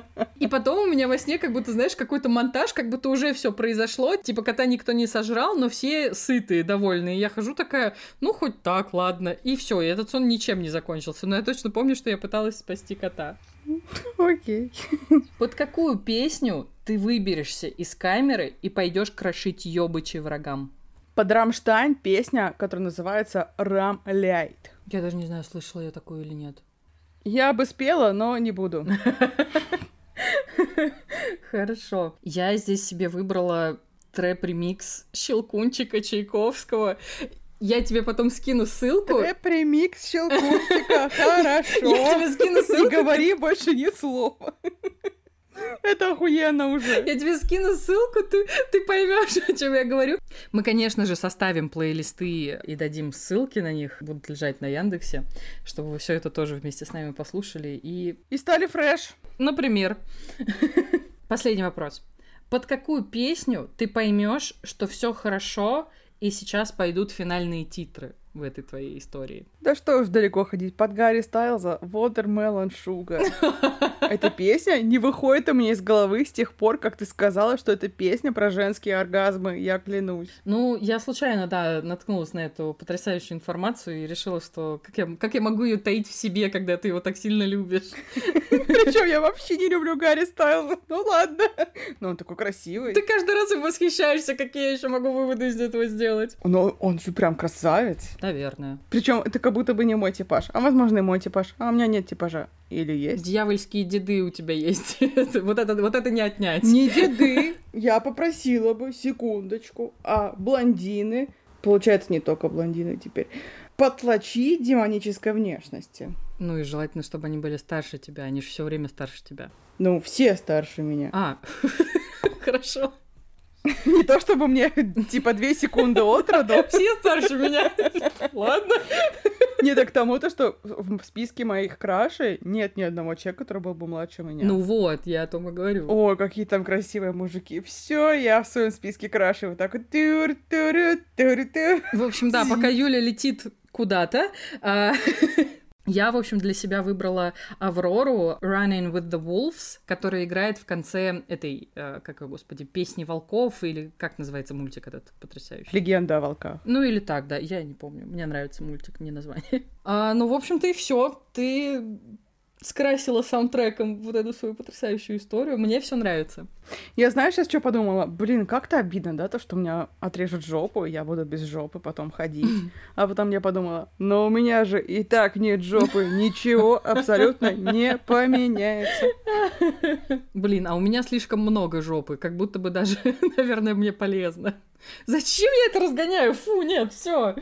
[laughs] И потом у меня во сне как будто, знаешь, какой-то монтаж, как будто уже все произошло, типа кота никто не сожрал, но все сытые, довольные. Я хожу такая, ну хоть так, ладно. И все, этот сон ничем не закончился. Но я точно помню, что я пыталась спасти кота. Окей. Под какую песню ты выберешься из камеры и пойдешь крошить ёбычи врагам? Под Рамштайн песня, которая называется «Рам ляйт». Я даже не знаю, слышала я такую или нет. Я бы спела, но не буду. Хорошо. Я здесь себе выбрала трэп-ремикс Щелкунчика Чайковского. Я тебе потом скину ссылку. Трэп-ремикс Щелкунчика, [laughs] хорошо. Я тебе скину ссылку. Не говори больше ни слова. Это охуенно уже. Я тебе скину ссылку, ты, ты поймешь, о чем я говорю. Мы, конечно же, составим плейлисты и дадим ссылки на них, будут лежать на Яндексе, чтобы вы все это тоже вместе с нами послушали и... И стали фреш. Например. [laughs] Последний вопрос. Под какую песню ты поймешь, что все хорошо, и сейчас пойдут финальные титры? В этой твоей истории. Да что уж далеко ходить, под Гарри Стайлза Watermelon Sugar. [laughs] Эта песня не выходит у меня из головы с тех пор, как ты сказала, что это песня про женские оргазмы, я клянусь. Ну, я случайно, да, наткнулась на эту потрясающую информацию и решила, что как я, как я могу ее таить в себе, когда ты его так сильно любишь. [laughs] Причем я вообще не люблю Гарри Стайлза. Ну ладно. Но он такой красивый. Ты каждый раз им восхищаешься, какие я еще могу выводы из этого сделать. Но он же прям красавец. Наверное. Причем это как будто бы не мой типаж. А возможно и мой типаж. А у меня нет типажа. Или есть? Дьявольские деды у тебя есть. [laughs] вот, это, вот это не отнять. Не деды. Я попросила бы, секундочку, а блондины, получается, не только блондины теперь, потлачи демонической внешности. Ну и желательно, чтобы они были старше тебя. Они же все время старше тебя. Ну, все старше меня. А, [laughs] хорошо. Не то чтобы мне типа две секунды от роду. [laughs] Все старше меня. Ладно. Не так тому, то, что в списке моих крашей нет ни одного человека, который был бы младше меня. Ну вот, я о том и говорю. О, какие там красивые мужики. Все, я в своем списке крашей вот так вот. В общем, да, пока Юля летит куда-то, а, [laughs] я, в общем, для себя выбрала Аврору Running with the Wolves, которая играет в конце этой, э, как, господи, песни волков, или как называется мультик этот потрясающий? Легенда о волках. Ну или так, да, я не помню. Мне нравится мультик, не название. [laughs] А, ну, в общем-то, и все. Ты скрасила саундтреком вот эту свою потрясающую историю. Мне все нравится. Я знаешь, сейчас что подумала? Блин, как-то обидно, да, то, что меня отрежут жопу, я буду без жопы потом ходить. А потом я подумала, но у меня же и так нет жопы, ничего абсолютно не поменяется. Блин, а у меня слишком много жопы, как будто бы даже, [laughs] наверное, мне полезно. Зачем я это разгоняю? Фу, нет, все.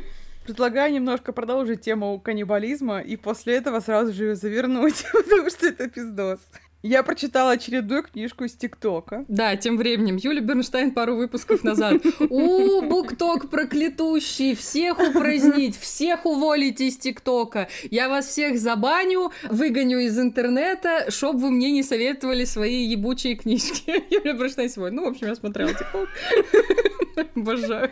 Предлагаю немножко продолжить тему каннибализма и после этого сразу же ее завернуть, [laughs] потому что это пиздос. Я прочитала очередную книжку из ТикТока. Да, тем временем Юля Бернштейн пару выпусков назад. У, букток проклятущий, всех упразднить, всех уволить из ТикТока. Я вас всех забаню, выгоню из интернета, чтоб вы мне не советовали свои ебучие книжки. [laughs] Юля Бернштейн сегодня. Ну, в общем, я смотрела ТикТок. [laughs] Обожаю.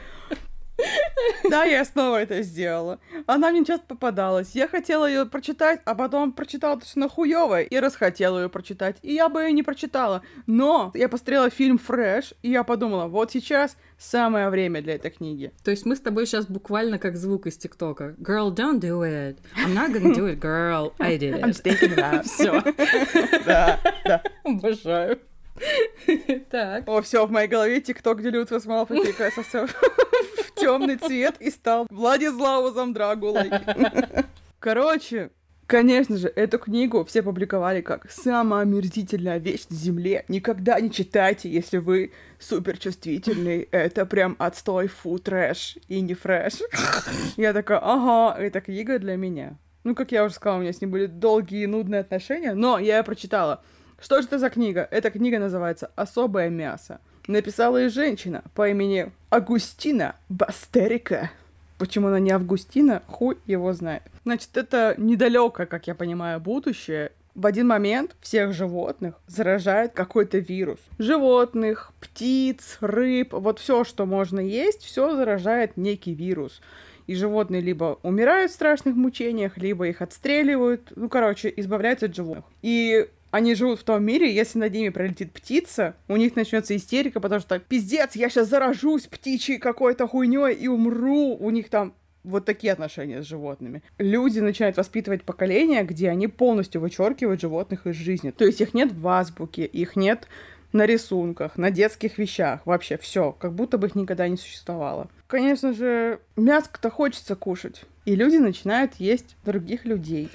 [laughs] Да, я снова это сделала. Она мне часто попадалась. Я хотела ее прочитать, а потом прочитала точно хуёвое и расхотела ее прочитать. И я бы ее не прочитала. Но я посмотрела фильм «Фрэш», и я подумала, вот сейчас самое время для этой книги. То есть мы с тобой сейчас буквально как звук из ТикТока. Girl, don't do it. I'm not gonna do it, girl. I did it. I'm thinking about. [laughs] Все. Да, да. Обожаю. Так. О, все, в моей голове ТикТок делют Малфой перекрасился в темный цвет и стал Владиславом Драгулой. Короче, Конечно же, эту книгу все публиковали как самая омерзительная вещь на Земле. Никогда не читайте, если вы суперчувствительный. Это прям отстой, фу, трэш и не фреш. Я такая, ага, эта книга для меня. Ну, как я уже сказала, у меня с ним были долгие и нудные отношения, но я ее прочитала. Что же это за книга? Эта книга называется «Особое мясо». Написала и женщина по имени Агустина Бастерика. Почему она не Августина, хуй его знает. Значит, это недалекое, как я понимаю, будущее. В один момент всех животных заражает какой-то вирус. Животных, птиц, рыб, вот все, что можно есть, все заражает некий вирус. И животные либо умирают в страшных мучениях, либо их отстреливают. Ну, короче, избавляются от животных. И они живут в том мире, если над ними пролетит птица, у них начнется истерика, потому что пиздец, я сейчас заражусь птичьей какой-то хуйней и умру. У них там вот такие отношения с животными. Люди начинают воспитывать поколения, где они полностью вычеркивают животных из жизни. То есть их нет в азбуке, их нет на рисунках, на детских вещах, вообще все, как будто бы их никогда не существовало. Конечно же, мяско-то хочется кушать, и люди начинают есть других людей.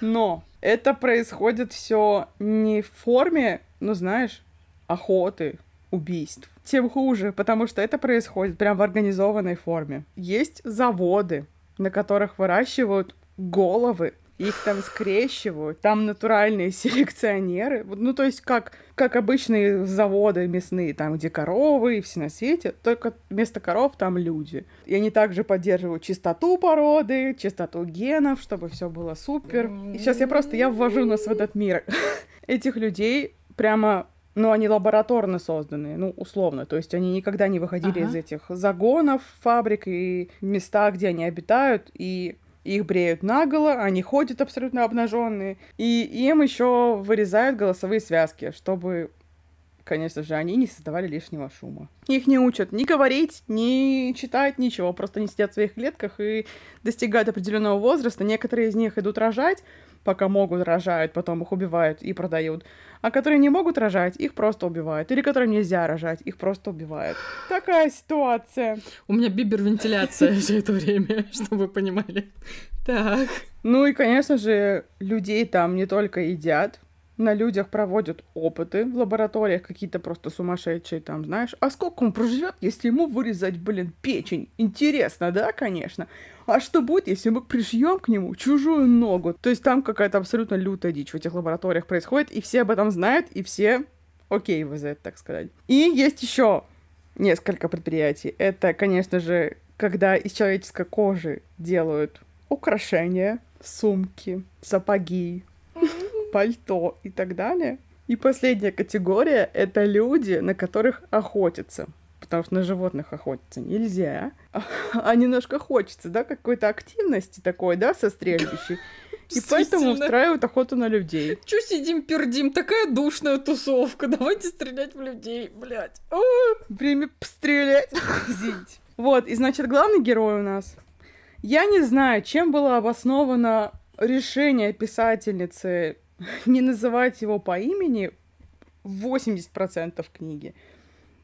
Но это происходит все не в форме, ну знаешь, охоты, убийств. Тем хуже, потому что это происходит прям в организованной форме. Есть заводы, на которых выращивают головы их там скрещивают, там натуральные [laughs] селекционеры, ну, то есть как, как обычные заводы мясные, там, где коровы и все на свете, только вместо коров там люди. И они также поддерживают чистоту породы, чистоту генов, чтобы все было супер. И сейчас я просто, я ввожу нас в этот мир. [laughs] Этих людей прямо ну, они лабораторно созданы, ну, условно. То есть они никогда не выходили ага. из этих загонов, фабрик и места, где они обитают. И их бреют наголо, они ходят абсолютно обнаженные, и им еще вырезают голосовые связки, чтобы конечно же, они не создавали лишнего шума. Их не учат ни говорить, ни читать, ничего. Просто они сидят в своих клетках и достигают определенного возраста. Некоторые из них идут рожать, пока могут рожают, потом их убивают и продают. А которые не могут рожать, их просто убивают. Или которым нельзя рожать, их просто убивают. Такая ситуация. У меня бибер-вентиляция все это время, [laughs] чтобы вы понимали. Так. Ну и, конечно же, людей там не только едят, на людях проводят опыты в лабораториях какие-то просто сумасшедшие там, знаешь. А сколько он проживет, если ему вырезать, блин, печень? Интересно, да, конечно. А что будет, если мы пришьем к нему чужую ногу? То есть там какая-то абсолютно лютая дичь в этих лабораториях происходит, и все об этом знают, и все окей за это, так сказать. И есть еще несколько предприятий. Это, конечно же, когда из человеческой кожи делают украшения, сумки, сапоги, пальто и так далее. И последняя категория — это люди, на которых охотятся. Потому что на животных охотиться нельзя. А, а немножко хочется, да, какой-то активности такой, да, со стрельбищей. И поэтому устраивают охоту на людей. Чё сидим, пердим? Такая душная тусовка. Давайте стрелять в людей, блядь. Время пострелять. Извините. Вот, и значит, главный герой у нас. Я не знаю, чем было обосновано решение писательницы [laughs] не называть его по имени 80% книги.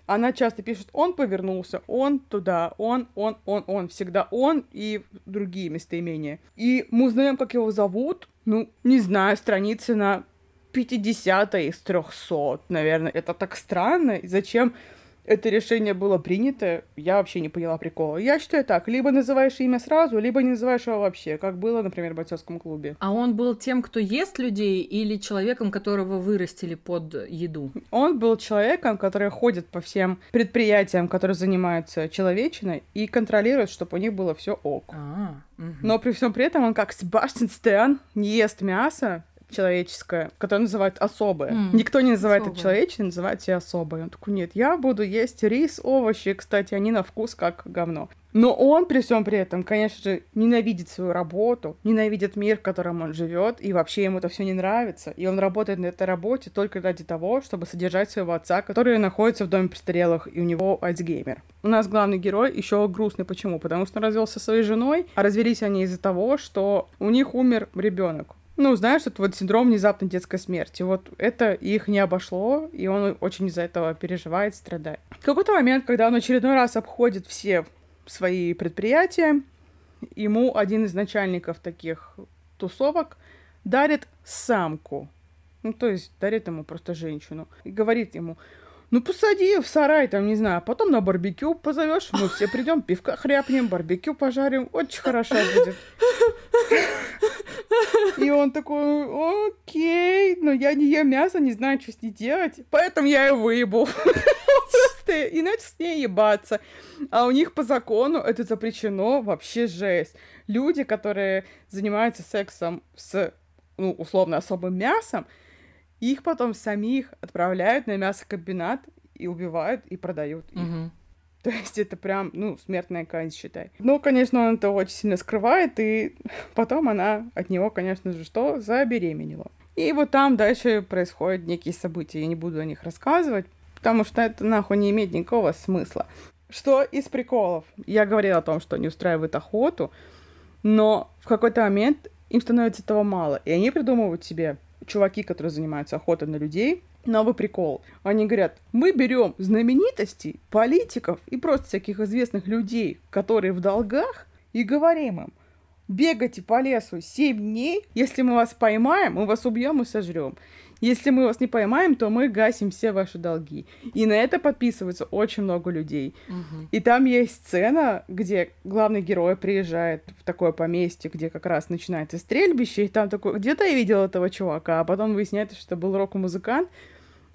Она часто пишет, он повернулся, он туда, он, он, он, он, всегда он и другие местоимения. И мы узнаем, как его зовут, ну, не знаю, страницы на 50 из 300, наверное. Это так странно. И зачем это решение было принято, я вообще не поняла прикола. Я считаю так, либо называешь имя сразу, либо не называешь его вообще, как было, например, в бойцовском клубе. А он был тем, кто ест людей, или человеком, которого вырастили под еду? Он был человеком, который ходит по всем предприятиям, которые занимаются человечиной, и контролирует, чтобы у них было все ок. А, угу. Но при всем при этом он как Себастьян Стэн не ест мясо, человеческое, которое называют особое. Mm, Никто не называет особое. это человеческое, называет себя особое. Он такой, нет, я буду есть рис, овощи, кстати, они на вкус как говно. Но он при всем при этом, конечно же, ненавидит свою работу, ненавидит мир, в котором он живет, и вообще ему это все не нравится. И он работает на этой работе только ради того, чтобы содержать своего отца, который находится в доме престарелых, и у него альцгеймер. У нас главный герой еще грустный. Почему? Потому что он развелся со своей женой, а развелись они из-за того, что у них умер ребенок. Ну, знаешь, это вот синдром внезапной детской смерти. Вот это их не обошло, и он очень из-за этого переживает, страдает. В какой-то момент, когда он очередной раз обходит все свои предприятия, ему один из начальников таких тусовок дарит самку. Ну, то есть дарит ему просто женщину. И говорит ему, ну, посади в сарай, там, не знаю, а потом на барбекю позовешь, мы все придем, пивка хряпнем, барбекю пожарим, очень хорошо будет. И он такой, окей, но я не ем мясо, не знаю, что с ней делать, поэтому я ее выебу. Просто иначе с ней ебаться. А у них по закону это запрещено, вообще жесть. Люди, которые занимаются сексом с, ну, условно, особым мясом, их потом самих отправляют на мясокомбинат и убивают и продают их. Угу. То есть это прям, ну, смертная казнь, считай. Ну, конечно, он это очень сильно скрывает, и [laughs] потом она от него, конечно же, что? Забеременела. И вот там дальше происходят некие события. Я не буду о них рассказывать, потому что это нахуй не имеет никакого смысла. Что из приколов? Я говорила о том, что они устраивают охоту, но в какой-то момент им становится этого мало, и они придумывают себе чуваки, которые занимаются охотой на людей, новый прикол. Они говорят, мы берем знаменитостей, политиков и просто всяких известных людей, которые в долгах, и говорим им, бегайте по лесу 7 дней, если мы вас поймаем, мы вас убьем и сожрем. Если мы вас не поймаем, то мы гасим все ваши долги. И на это подписывается очень много людей. Угу. И там есть сцена, где главный герой приезжает в такое поместье, где как раз начинается стрельбище, и там такой, где-то я видел этого чувака, а потом выясняется, что это был рок-музыкант,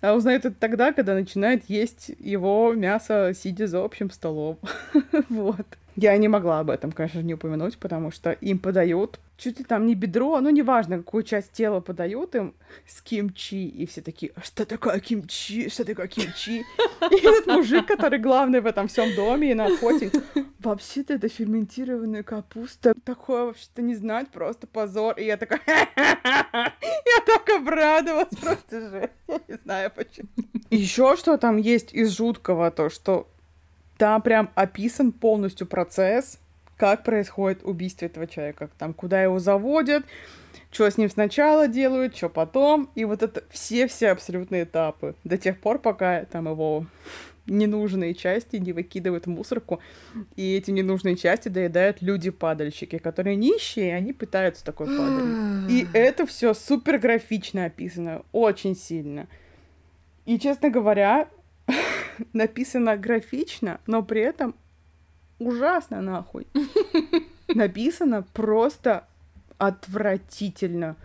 а узнает это тогда, когда начинает есть его мясо, сидя за общим столом. [laughs] вот. Я не могла об этом, конечно, не упомянуть, потому что им подают чуть ли там не бедро, ну, неважно, какую часть тела подают им с кимчи, и все такие, «А что такое кимчи, что такое кимчи? И этот мужик, который главный в этом всем доме и на охоте, вообще-то это ферментированная капуста, такое вообще-то не знать, просто позор. И я такая, [laughs] я так обрадовалась, просто же, я не знаю почему. Еще что там есть из жуткого, то, что там прям описан полностью процесс, как происходит убийство этого человека, там, куда его заводят, что с ним сначала делают, что потом, и вот это все-все абсолютные этапы, до тех пор, пока там его ненужные части не выкидывают в мусорку, и эти ненужные части доедают люди-падальщики, которые нищие, и они пытаются такой падать. И это все супер графично описано, очень сильно. И, честно говоря, [laughs] [laughs] написано графично, но при этом ужасно нахуй. [laughs] Написано просто отвратительно.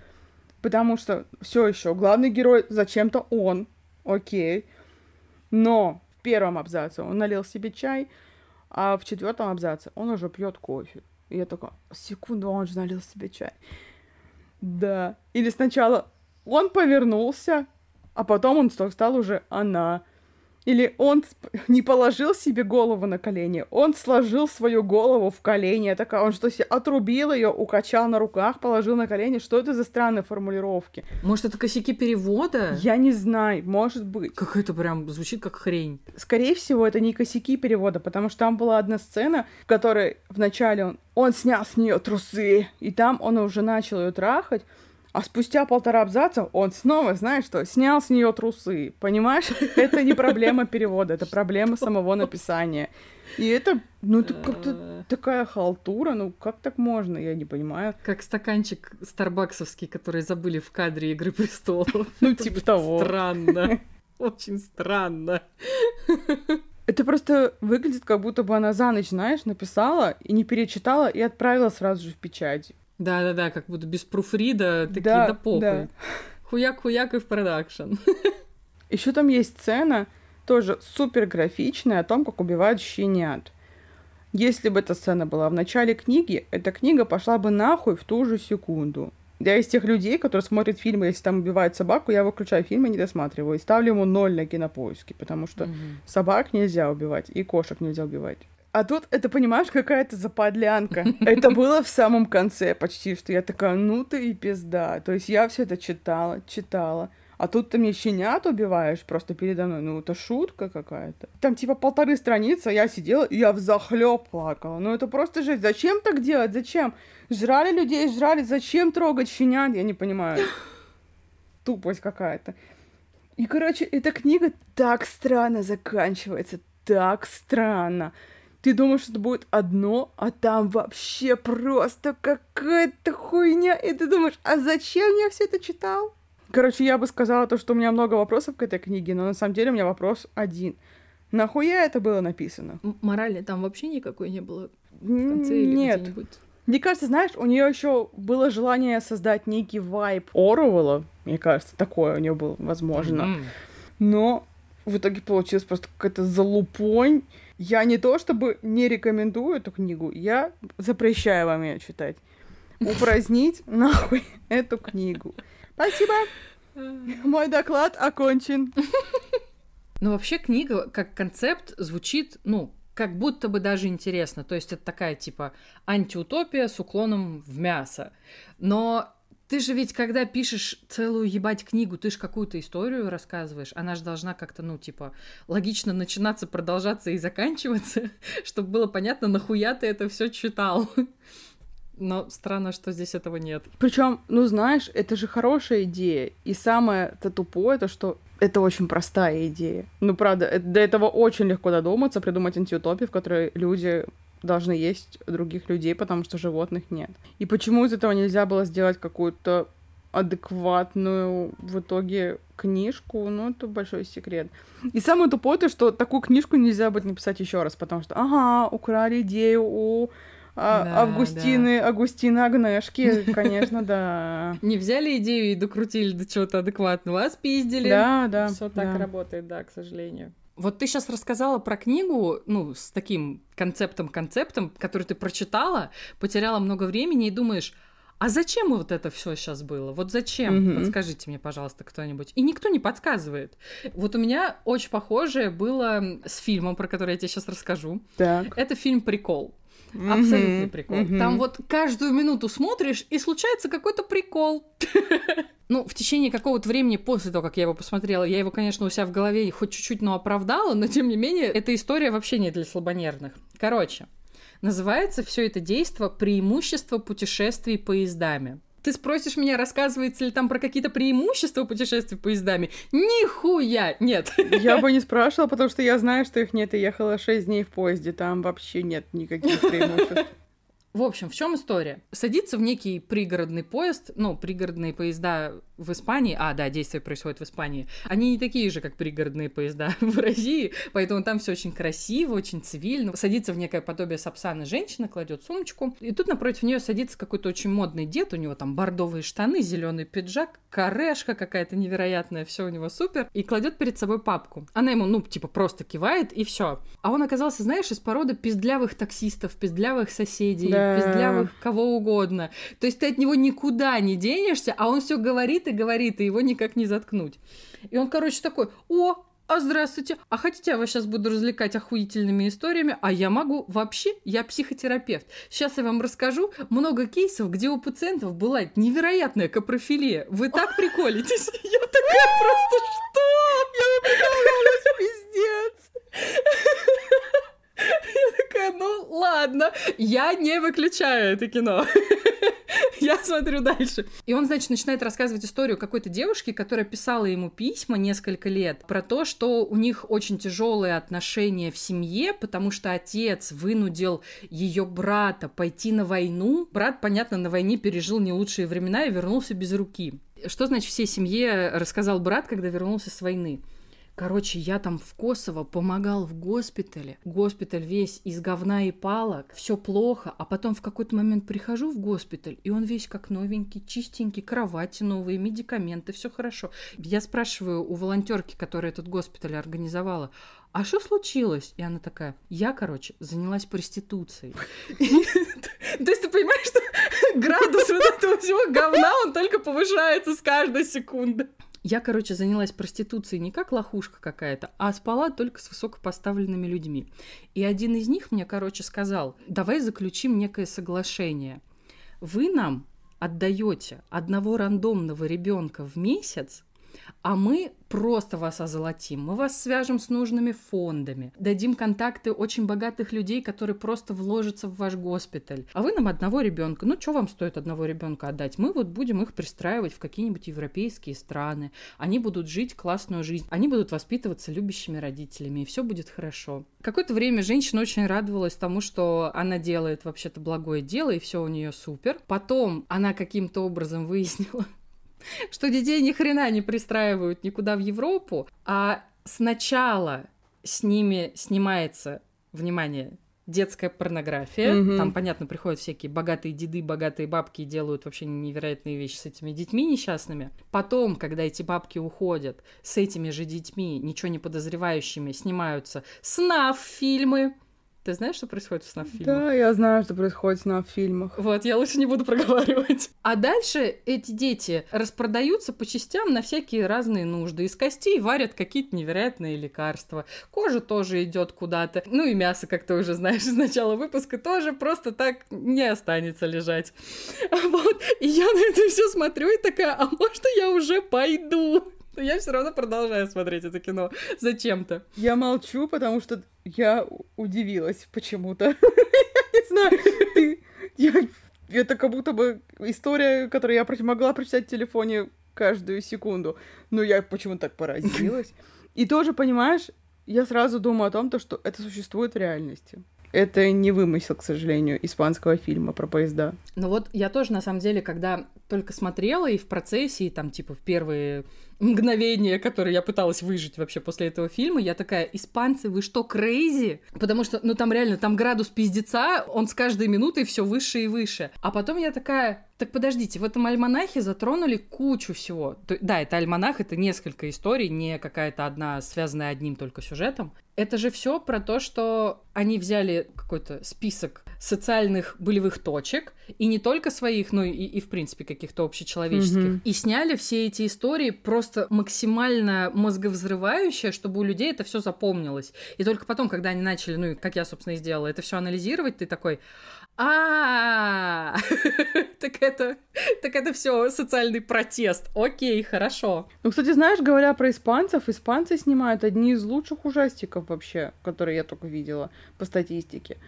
Потому что все еще главный герой зачем-то он, окей. Но в первом абзаце он налил себе чай, а в четвертом абзаце он уже пьет кофе. И я такая, секунду, он же налил себе чай. Да. Или сначала он повернулся, а потом он стал уже она. Или он не положил себе голову на колени, он сложил свою голову в колени. Я такая, он что себе отрубил ее, укачал на руках, положил на колени. Что это за странные формулировки? Может, это косяки перевода? Я не знаю, может быть. Как это прям звучит как хрень. Скорее всего, это не косяки перевода, потому что там была одна сцена, в которой вначале он, он снял с нее трусы, и там он уже начал ее трахать, а спустя полтора абзаца он снова, знаешь что, снял с нее трусы. Понимаешь? [laughs] Это не проблема перевода, это проблема самого написания. И это, ну, это как-то такая халтура, ну, как так можно, я не понимаю. Как стаканчик старбаксовский, который забыли в кадре «Игры престолов». [laughs] Ну, типа того. Странно. [laughs] Очень странно. Это просто выглядит, как будто бы она за ночь, знаешь, написала и не перечитала и отправила сразу же в печать. Да-да-да, как будто без пруфрида, такие, да, да похуй. Да. Хуяк-хуяк и в продакшн. [laughs] Еще там есть сцена, тоже супер графичная, о том, как убивают щенят. Если бы эта сцена была в начале книги, эта книга пошла бы нахуй в ту же секунду. Я из тех людей, которые смотрят фильмы, если там убивают собаку, я выключаю фильм и не досматриваю. И ставлю ему ноль на кинопоиске, потому что угу. собак нельзя убивать, и кошек нельзя убивать. А тут, это, понимаешь, какая-то заподлянка. [laughs] Это было в самом конце почти, что я такая, ну ты и пизда. То есть я все это читала, читала. А тут ты мне щенят убиваешь просто передо мной. Ну, это шутка какая-то. Там типа полторы страницы, а я сидела, и я в захлеб плакала. Ну, это просто жесть. Зачем так делать? Зачем? Жрали людей, жрали. Зачем трогать щенят? Я не понимаю. [laughs] Тупость какая-то. И, короче, эта книга так странно заканчивается. Так странно. Ты думаешь, что это будет одно, а там вообще просто какая-то хуйня. И ты думаешь, а зачем я все это читал? Короче, я бы сказала то, что у меня много вопросов к этой книге, но на самом деле у меня вопрос один. Нахуя это было написано? М- морали там вообще никакой не было в конце или Нет. где-нибудь? Мне кажется, знаешь, у нее еще было желание создать некий вайб Оруэлла, мне кажется, такое у нее было возможно. Мгм. Но в итоге получилось просто какая-то залупонь. Я не то чтобы не рекомендую эту книгу, я запрещаю вам ее читать. Упразднить [laughs] нахуй эту книгу. Спасибо. Мой доклад окончен. Ну, вообще, книга как концепт звучит, ну, как будто бы даже интересно. То есть это такая, типа, антиутопия с уклоном в мясо. Но ты же ведь, когда пишешь целую ебать книгу, ты же какую-то историю рассказываешь. Она же должна как-то, ну, типа, логично начинаться, продолжаться и заканчиваться, [laughs] чтобы было понятно, нахуя ты это все читал. Но странно, что здесь этого нет. Причем, ну знаешь, это же хорошая идея. И самое-то тупое, то что это очень простая идея. Ну, правда, э- до этого очень легко додуматься, придумать антиутопию, в которой люди должны есть других людей, потому что животных нет. И почему из этого нельзя было сделать какую-то адекватную в итоге книжку, ну, это большой секрет. И самое тупое, то, что такую книжку нельзя будет написать еще раз, потому что, ага, украли идею у а, Да, Августины, Агустины Агнешки, [laughs] конечно, да. Не взяли идею и докрутили до чего-то адекватного, а спиздили. Да, да. Все так да. работает, да, к сожалению. Вот ты сейчас рассказала про книгу, ну, с таким концептом-концептом, который ты прочитала, потеряла много времени и думаешь, а зачем вот это все сейчас было? Вот зачем? Мгм. Подскажите мне, пожалуйста, кто-нибудь. И никто не подсказывает. Вот у меня очень похожее было с фильмом, про который я тебе сейчас расскажу. Так. Это фильм «Прикол». Абсолютный прикол. Там вот каждую минуту смотришь, и случается какой-то прикол. [laughs] Ну, в течение какого-то времени после того, как я его посмотрела, я его, конечно, у себя в голове хоть чуть-чуть, но оправдала, но тем не менее, эта история вообще не для слабонервных. Короче, называется все это действо «Преимущество путешествий поездами». Ты спросишь меня, рассказывается ли там про какие-то преимущества путешествий поездами? Нихуя! Нет. Я бы [laughs] не спрашивала, потому что я знаю, что их нет, и ехала 6 дней в поезде, там вообще нет никаких преимуществ. В общем, в чем история? Садится в некий пригородный поезд, ну, пригородные поезда в Испании, а, да, действие происходит в Испании, они не такие же, как пригородные поезда [laughs] в России, поэтому там все очень красиво, очень цивильно. Садится в некое подобие сапсана женщина, кладет сумочку, и тут напротив нее садится какой-то очень модный дед, у него там бордовые штаны, зеленый пиджак, корешка какая-то невероятная, все у него супер, и кладет перед собой папку. Она ему, ну, типа, просто кивает, и все. А он оказался, знаешь, из породы пиздлявых таксистов, пиздлявых соседей, Да. пиздлявых кого угодно. То есть ты от него никуда не денешься, а он все говорит и говорит, и его никак не заткнуть. И он, короче, такой, о, а здравствуйте, а хотите, я вас сейчас буду развлекать охуительными историями, а я могу вообще, я психотерапевт. Сейчас я вам расскажу много кейсов, где у пациентов была невероятная капрофилия. Вы так [laughs] приколитесь. Я такая просто, что? Пиздец. Я такая, ну ладно, я не выключаю это кино. [laughs] Я смотрю дальше. И он, значит, начинает рассказывать историю какой-то девушки, которая писала ему письма несколько лет про то, что у них очень тяжелые отношения в семье, потому что отец вынудил ее брата пойти на войну. Брат, понятно, на войне пережил не лучшие времена и вернулся без руки. Что значит всей семье рассказал брат, когда вернулся с войны? Короче, я там в Косово помогал в госпитале. Госпиталь весь из говна и палок, все плохо. А потом в какой-то момент прихожу в госпиталь, и он весь как новенький, чистенький, кровати новые, медикаменты, все хорошо. Я спрашиваю у волонтерки, которая этот госпиталь организовала, а что случилось? И она такая, я, короче, занялась проституцией. То есть ты понимаешь, что градус вот этого всего говна, он только повышается с каждой секунды. Я, короче, занялась проституцией не как лохушка какая-то, а спала только с высокопоставленными людьми. И один из них мне, короче, сказал, давай заключим некое соглашение. Вы нам отдаете одного рандомного ребенка в месяц, а мы просто вас озолотим. Мы вас свяжем с нужными фондами, дадим контакты очень богатых людей, которые просто вложатся в ваш госпиталь. А вы нам одного ребенка. Ну, что вам стоит одного ребенка отдать? Мы вот будем их пристраивать в какие-нибудь европейские страны. Они будут жить классную жизнь. Они будут воспитываться любящими родителями, и все будет хорошо. Какое-то время женщина очень радовалась тому, что она делает вообще-то благое дело, и все у нее супер. Потом она каким-то образом выяснила, что детей ни хрена не пристраивают никуда в Европу, а сначала с ними снимается, внимание, детская порнография. Mm-hmm. Там, понятно, приходят всякие богатые деды, богатые бабки и делают вообще невероятные вещи с этими детьми несчастными. Потом, когда эти бабки уходят, с этими же детьми, ничего не подозревающими, снимаются снав-фильмы, ты знаешь, что происходит в СНАФ-фильмах? Да, я знаю, что происходит в СНАФ-фильмах. Вот, я лучше не буду проговаривать. [laughs] А дальше эти дети распродаются по частям на всякие разные нужды. Из костей варят какие-то невероятные лекарства. Кожа тоже идет куда-то. Ну и мясо, как ты уже знаешь из начала выпуска, тоже просто так не останется лежать. [laughs] Вот. И я на это все смотрю и такая, а может, я уже пойду? Но [laughs] я все равно продолжаю смотреть это кино зачем-то. Я молчу, потому что я удивилась почему-то. [laughs] Не знаю, ты... Это как будто бы история, которую я могла прочитать в телефоне каждую секунду. Но я почему-то так поразилась. [laughs] И тоже, понимаешь, я сразу думаю о том, то, что это существует в реальности. Это не вымысел, к сожалению, испанского фильма про поезда. Ну вот я тоже, на самом деле, когда только смотрела и в процессе, и там, типа, в первые мгновения, которые я пыталась выжить вообще после этого фильма, я такая, испанцы, вы что, крейзи? Потому что, ну, там реально, там градус пиздеца, он с каждой минутой все выше и выше. А потом я такая, так подождите, в этом альманахе затронули кучу всего. Да, это альманах, это несколько историй, не какая-то одна, связанная одним только сюжетом. Это же все про то, что они взяли какой-то список социальных болевых точек, и не только своих, но и, и в принципе, каких-то общечеловеческих, mm-hmm. и сняли все эти истории просто максимально мозговзрывающие, чтобы у людей это все запомнилось. И только потом, когда они начали, ну, как я, собственно, и сделала, это все анализировать, ты такой, а, [laughs] так это, так это все социальный протест. Окей, хорошо. Ну, кстати, знаешь, говоря про испанцев, испанцы снимают одни из лучших ужастиков вообще, которые я только видела по статистике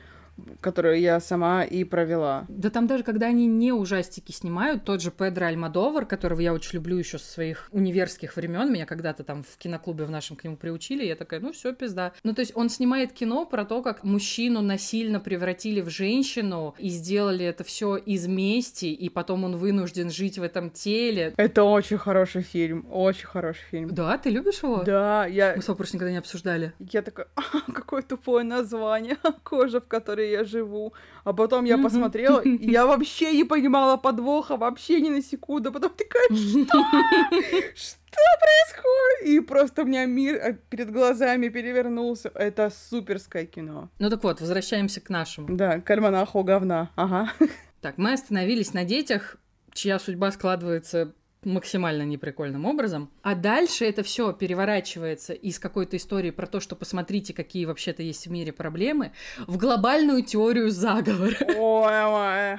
которую я сама и провела. Да там даже, когда они не ужастики снимают, тот же Педро Альмадовар, которого я очень люблю еще со своих универских времен, меня когда-то там в киноклубе в нашем к нему приучили, я такая, ну все, пизда. Ну то есть он снимает кино про то, как мужчину насильно превратили в женщину и сделали это все из мести, и потом он вынужден жить в этом теле. Это очень хороший фильм, очень хороший фильм. Да, ты любишь его? Да, я... Мы с просто никогда не обсуждали. Я такая, [laughs] а, какое тупое название, [laughs] кожа, в которой которой я живу. А потом я посмотрела, и я [laughs] вообще не понимала подвоха, вообще ни на секунду. Потом такая, что? [laughs] Что происходит? И просто у меня мир э, перед глазами перевернулся. Это суперское кино. Ну так вот, возвращаемся к нашему. Да, к альманаху говна. Ага. [laughs] Так, мы остановились на детях, чья судьба складывается максимально неприкольным образом. А дальше это все переворачивается из какой-то истории про то, что посмотрите, какие вообще-то есть в мире проблемы, в глобальную теорию заговора.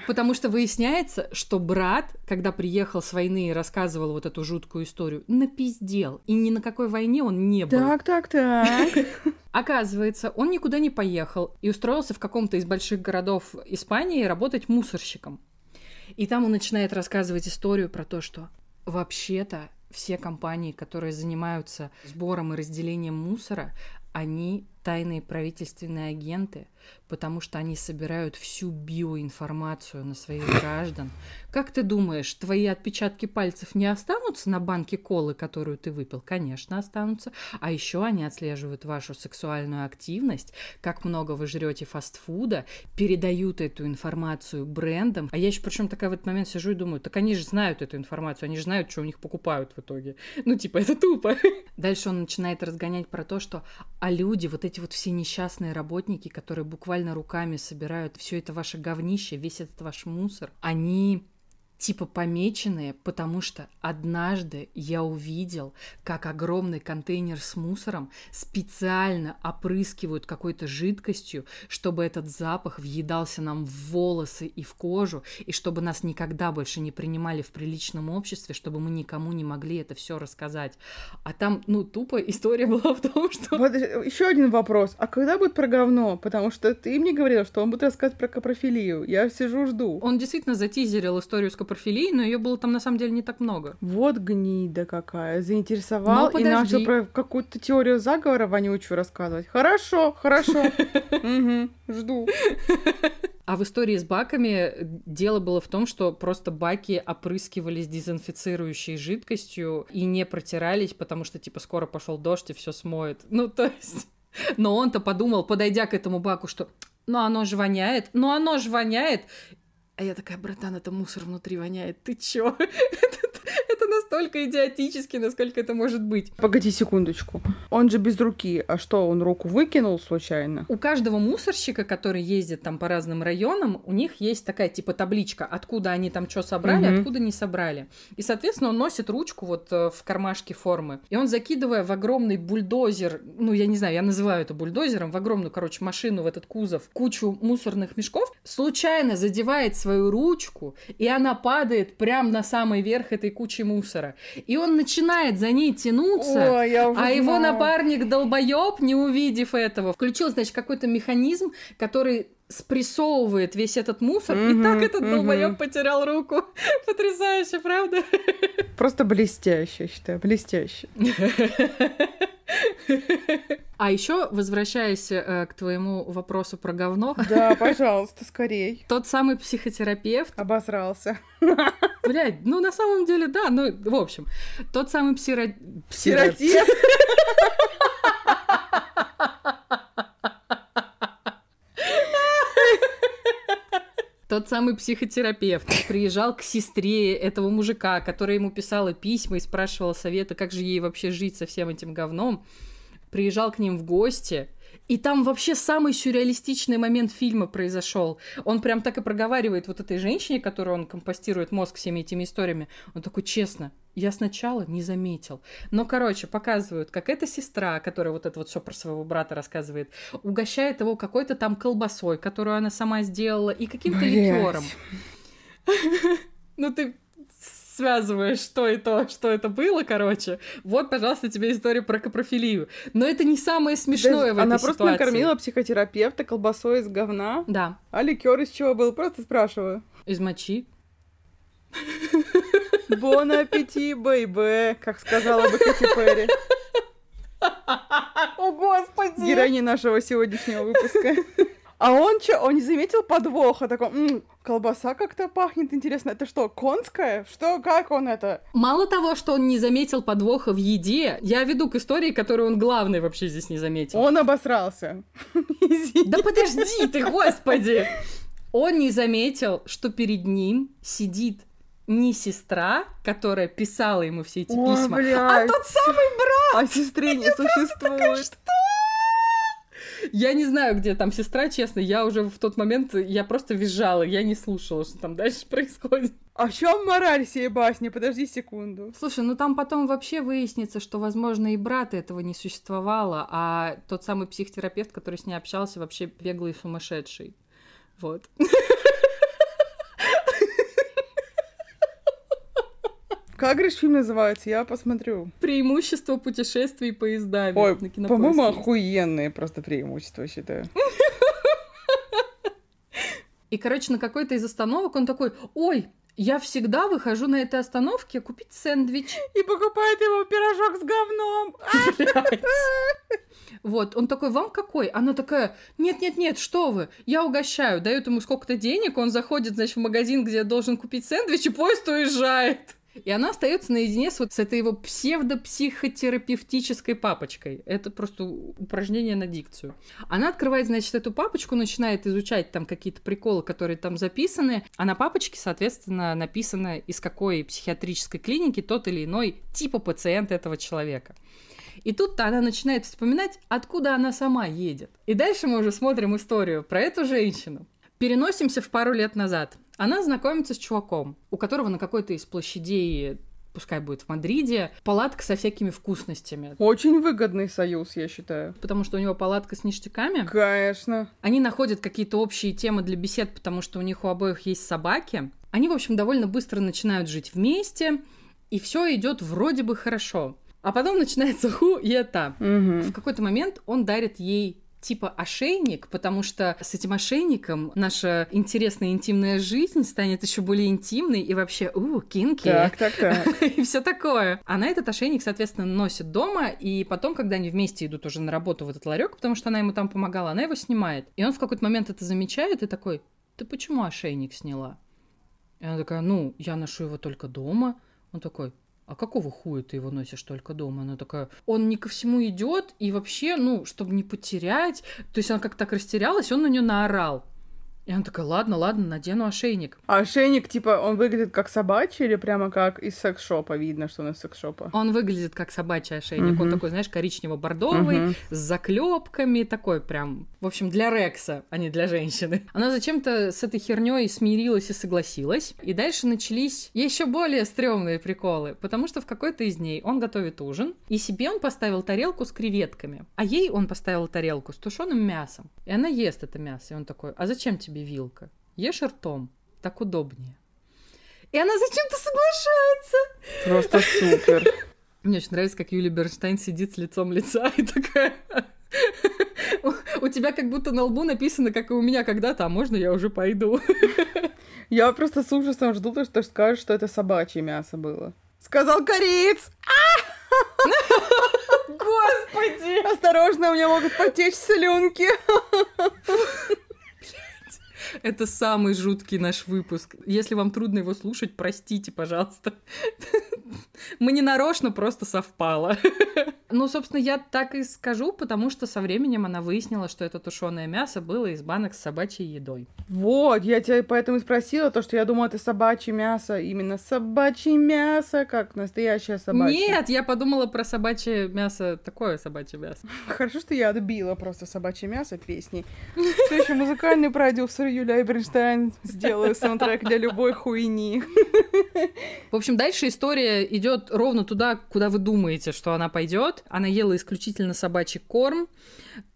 Потому что выясняется, что брат, когда приехал с войны и рассказывал вот эту жуткую историю, напиздел. И ни на какой войне он не был. Так, так, так. [laughs] Оказывается, он никуда не поехал и устроился в каком-то из больших городов Испании работать мусорщиком. И там он начинает рассказывать историю про то, что Вообще-то все компании, которые занимаются сбором и разделением мусора, они тайные правительственные агенты, потому что они собирают всю биоинформацию на своих [coughs] граждан. Как ты думаешь, твои отпечатки пальцев не останутся на банке колы, которую ты выпил? Конечно, останутся. А еще они отслеживают вашу сексуальную активность, как много вы жрете фастфуда, передают эту информацию брендам. А я еще причем такая в этот момент сижу и думаю, так они же знают эту информацию, они же знают, что у них покупают в итоге. Ну, типа, это тупо. [laughs] Дальше он начинает разгонять про то, что а люди, вот эти вот все несчастные работники, которые буквально руками собирают все это ваше говнище, весь этот ваш мусор, они типа помеченные, потому что однажды я увидел, как огромный контейнер с мусором специально опрыскивают какой-то жидкостью, чтобы этот запах въедался нам в волосы и в кожу, и чтобы нас никогда больше не принимали в приличном обществе, чтобы мы никому не могли это все рассказать. А там, ну, тупо история [laughs] была в том, что... Вот еще один вопрос. А когда будет про говно? Потому что ты мне говорила, что он будет рассказывать про капрофилию. Я сижу, жду. Он действительно затизерил историю с капрофилией, но ее было там на самом деле не так много. Вот гнида какая. Заинтересовал и начал про какую-то теорию заговора вонючую рассказывать. Хорошо, хорошо. [laughs] Жду. А в истории с баками дело было в том, что просто баки опрыскивались дезинфицирующей жидкостью и не протирались, потому что, типа, скоро пошел дождь и все смоет. Ну, то есть... Но он-то подумал, подойдя к этому баку, что ну оно же воняет, ну оно же воняет. А я такая, братан, это мусор внутри воняет. Ты чё? [laughs] это настолько идиотически, насколько это может быть. Погоди секундочку. Он же без руки. А что, он руку выкинул случайно? У каждого мусорщика, который ездит там по разным районам, у них есть такая типа табличка, откуда они там что собрали, угу. откуда не собрали. И, соответственно, он носит ручку вот э, в кармашке формы. И он, закидывая в огромный бульдозер, ну, я не знаю, я называю это бульдозером, в огромную, короче, машину, в этот кузов, кучу мусорных мешков, случайно задевает свою ручку, и она падает прямо на самый верх этой кучи мусора. И он начинает за ней тянуться, Ой, а знаю. его напарник долбоеб, не увидев этого, включил, значит, какой-то механизм, который спрессовывает весь этот мусор, mm-hmm, и так этот mm-hmm. долбоеб потерял руку. [laughs] Потрясающе, правда? [laughs] Просто блестяще, считаю, блестяще. [laughs] А еще, возвращаясь э, к твоему вопросу про говно. Да, пожалуйста, скорей. Tот самый психотерапевт. Обосрался. Блядь, ну на самом деле, да, ну, в общем, тот самый псиро... Псиротеп. Тот самый психотерапевт приезжал к сестре этого мужика, которая ему писала письма и спрашивала совета, как же ей вообще жить со всем этим говном, приезжал к ним в гости, и там вообще самый сюрреалистичный момент фильма произошел. Он прям так и проговаривает вот этой женщине, которую он компостирует мозг всеми этими историями. Он такой, честно, я сначала не заметил. Но, короче, показывают, как эта сестра, которая вот это вот все про своего брата рассказывает, угощает его какой-то там колбасой, которую она сама сделала, и каким-то ликером. [laughs] Ну ты связываешь что и то, что это было, короче. Вот, пожалуйста, тебе история про капрофилию. Но это не самое смешное Даже в она этой просто накормила психотерапевта колбасой из говна. Да. А ликер из чего был? Просто спрашиваю. Из мочи. Бон аппетит, бэйбэ, как сказала бы Кэти Перри. [laughs] О, Господи! Героиня нашего сегодняшнего выпуска. А он что, он не заметил подвоха? Такой, м-м, колбаса как-то пахнет, интересно. Это что, конская? Что, как он это? Мало того, что он не заметил подвоха в еде, я веду к истории, которую он главный вообще здесь не заметил. Он обосрался. [laughs] Да подожди ты, господи! Он не заметил, что перед ним сидит не сестра, которая писала ему все эти О, письма, а блядь. а тот самый брат! А сестры не существует. Такая, что? Я не знаю, где там сестра, честно. Я уже в тот момент, я просто визжала, я не слушала, что там дальше [laughs] происходит. А в чем мораль всей басни? Подожди секунду. Слушай, ну там потом вообще выяснится, что, возможно, и брата этого не существовало, а тот самый психотерапевт, который с ней общался, вообще беглый сумасшедший. Вот. [laughs] Как, говоришь, фильм называется? Я посмотрю. Преимущество путешествий поездами. Ой, по-моему, охуенные просто преимущества, считаю. И, короче, на какой-то из остановок он такой, ой, Я всегда выхожу на этой остановке купить сэндвич. И покупает его пирожок с говном. [laughs] Вот, он такой, вам какой? Она такая, нет-нет-нет, что вы, я угощаю. Дает ему сколько-то денег, он заходит, значит, в магазин, где должен купить сэндвич, и поезд уезжает. И она остается наедине с вот с этой его псевдопсихотерапевтической папочкой. Это просто упражнение на дикцию. Она открывает, значит, эту папочку, начинает изучать там какие-то приколы, которые там записаны. А на папочке, соответственно, написано, из какой психиатрической клиники тот или иной типа пациент этого человека. И тут-то она начинает вспоминать, откуда она сама едет. И дальше мы уже смотрим историю про эту женщину. Переносимся в пару лет назад. Она знакомится с чуваком, у которого на какой-то из площадей пускай будет в Мадриде, палатка со всякими вкусностями. Очень выгодный союз, я считаю. Потому что у него палатка с ништяками. Конечно. Они находят какие-то общие темы для бесед, потому что у них у обоих есть собаки. Они, в общем, довольно быстро начинают жить вместе, и все идет вроде бы хорошо. А потом начинается ху и это. Угу. В какой-то момент он дарит ей типа ошейник, потому что с этим ошейником наша интересная интимная жизнь станет еще более интимной и вообще, у, кинки. Так, так, так. [laughs] и все такое. Она этот ошейник, соответственно, носит дома, и потом, когда они вместе идут уже на работу в этот ларек, потому что она ему там помогала, она его снимает. И он в какой-то момент это замечает и такой, ты почему ошейник сняла? И она такая, ну, я ношу его только дома. Он такой, а какого хуя ты его носишь только дома? Она такая, он не ко всему идет, и вообще, ну, чтобы не потерять. То есть она как-то так растерялась, он на нее наорал. И она такая, ладно, ладно, надену ошейник. А ошейник, типа, он выглядит как собачий или прямо как из секс-шопа? Видно, что он из секс-шопа. Он выглядит как собачий ошейник. Мгм. Он такой, знаешь, коричнево-бордовый, Мгм. с заклепками, такой прям, в общем, для Рекса, а не для женщины. Она зачем-то с этой херней смирилась и согласилась. И дальше начались еще более стрёмные приколы, потому что в какой-то из дней он готовит ужин, и себе он поставил тарелку с креветками, а ей он поставил тарелку с тушеным мясом. И она ест это мясо, и он такой, а зачем тебе вилка? Ешь ртом, так удобнее. И она зачем-то соглашается. Просто супер. Мне очень нравится, как Юлия Бернштейн сидит с лицом лица и такая... У- тебя как будто на лбу написано, как и у меня когда-то, а можно я уже пойду? Я просто с ужасом жду, то, что ты скажешь, что это собачье мясо было. Сказал кореец! Господи! Осторожно, у меня могут потечь слюнки. Это самый жуткий наш выпуск. Если вам трудно его слушать, простите, пожалуйста. Мы не нарочно, просто совпало. Ну, собственно, я так и скажу, потому что со временем она выяснила, что это тушеное мясо было из банок с собачьей едой. Вот, я тебя поэтому и спросила, то, что я думала, это собачье мясо. Именно собачье мясо, как настоящее собачье. Нет, я подумала про собачье мясо, такое собачье мясо. Хорошо, что я отбила просто собачье мясо песней. Все еще музыкальный продюсер Юлия Эйберштейн сделаю саундтрек для любой хуйни. В общем, дальше история идет ровно туда, куда вы думаете, что она пойдет. Она ела исключительно собачий корм.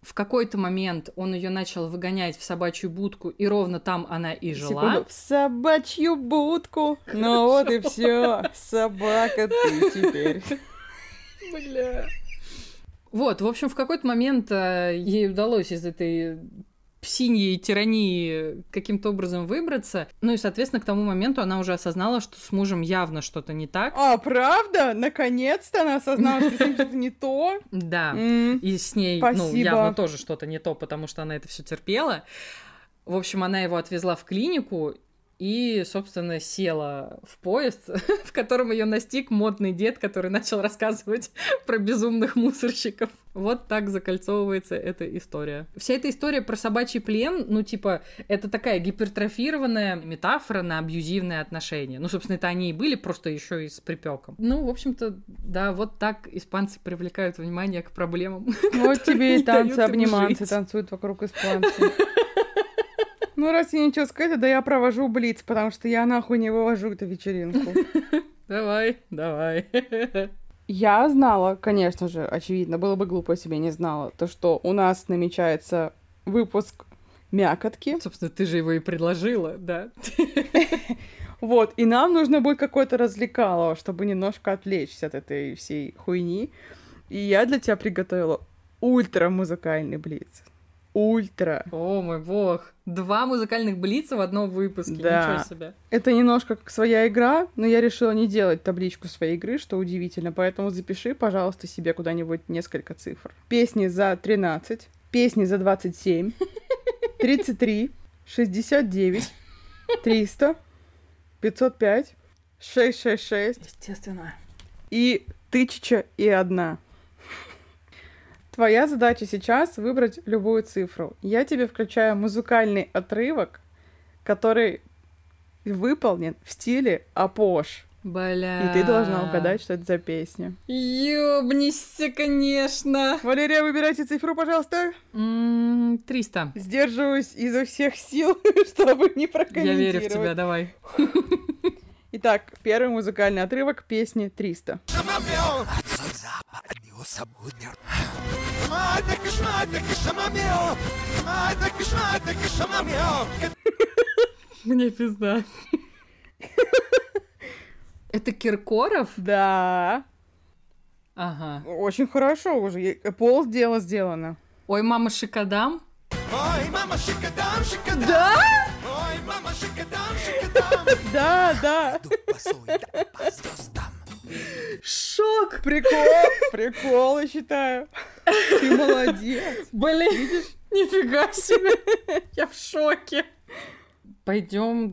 В какой-то момент он ее начал выгонять в собачью будку, и ровно там она и жила. Секунду. В собачью будку. Ну вот и все. Собака ты теперь. Бля. Вот, в общем, в какой-то момент э, ей удалось из этой псиньей тирании каким-то образом выбраться. Ну и, соответственно, к тому моменту она уже осознала, что с мужем явно что-то не так. А, правда? Наконец-то она осознала, что с ним что-то не то. Да. И с ней, ну, явно тоже что-то не то, потому что она это все терпела. В общем, она его отвезла в клинику и, собственно, села в поезд, [laughs] в котором ее настиг модный дед, который начал рассказывать [laughs] про безумных мусорщиков. Вот так закольцовывается эта история. Вся эта история про собачий плен, ну, типа, это такая гипертрофированная метафора на абьюзивные отношения. Ну, собственно, это они и были, просто еще и с припеком. Ну, в общем-то, да, вот так испанцы привлекают внимание к проблемам. [laughs] Вот тебе и танцы жить. танцуют вокруг испанцев. Ну, раз я ничего сказать, да я провожу блиц, потому что я нахуй не вывожу эту вечеринку. [laughs] Давай, давай. Я знала, конечно же, очевидно, было бы глупо, если бы я не знала, то, что у нас намечается выпуск мякотки. Собственно, ты же его и предложила, да. [laughs] Вот, и нам нужно будет какое-то развлекало, чтобы немножко отвлечься от этой всей хуйни. И я для тебя приготовила ультра музыкальный блиц. Ультра. О мой бог. Два музыкальных блица в одном выпуске. Да. Ничего себе. Это немножко как своя игра, но я решила не делать табличку своей игры, что удивительно. Поэтому запиши, пожалуйста, себе куда-нибудь несколько цифр. Песни за 13, песни за 27, 33, 69, 300, 505, 666 Естественно. и тысяча и одна. Твоя задача сейчас выбрать любую цифру. Я тебе включаю музыкальный отрывок, который выполнен в стиле Апош. Бля. И ты должна угадать, что это за песня. Ёбнешься, конечно. Валерия, выбирайте цифру, пожалуйста. М, 300. Сдерживаюсь изо всех сил, [laughs] чтобы не Я прокомментировать. верю в тебя, давай. [laughs] Итак, первый музыкальный отрывок песни 300. Мне пизда. Это Киркоров? [laughs] Да, Ага. очень хорошо уже. Пол дела сделано. Ой, мама Шикадам? Ой, мама, шикадам, шикадам. Да? [laughs] Да, да. Шок! Прикол, прикол, я считаю. Ты молодец. Блин, нифига себе. Я в шоке. Пойдем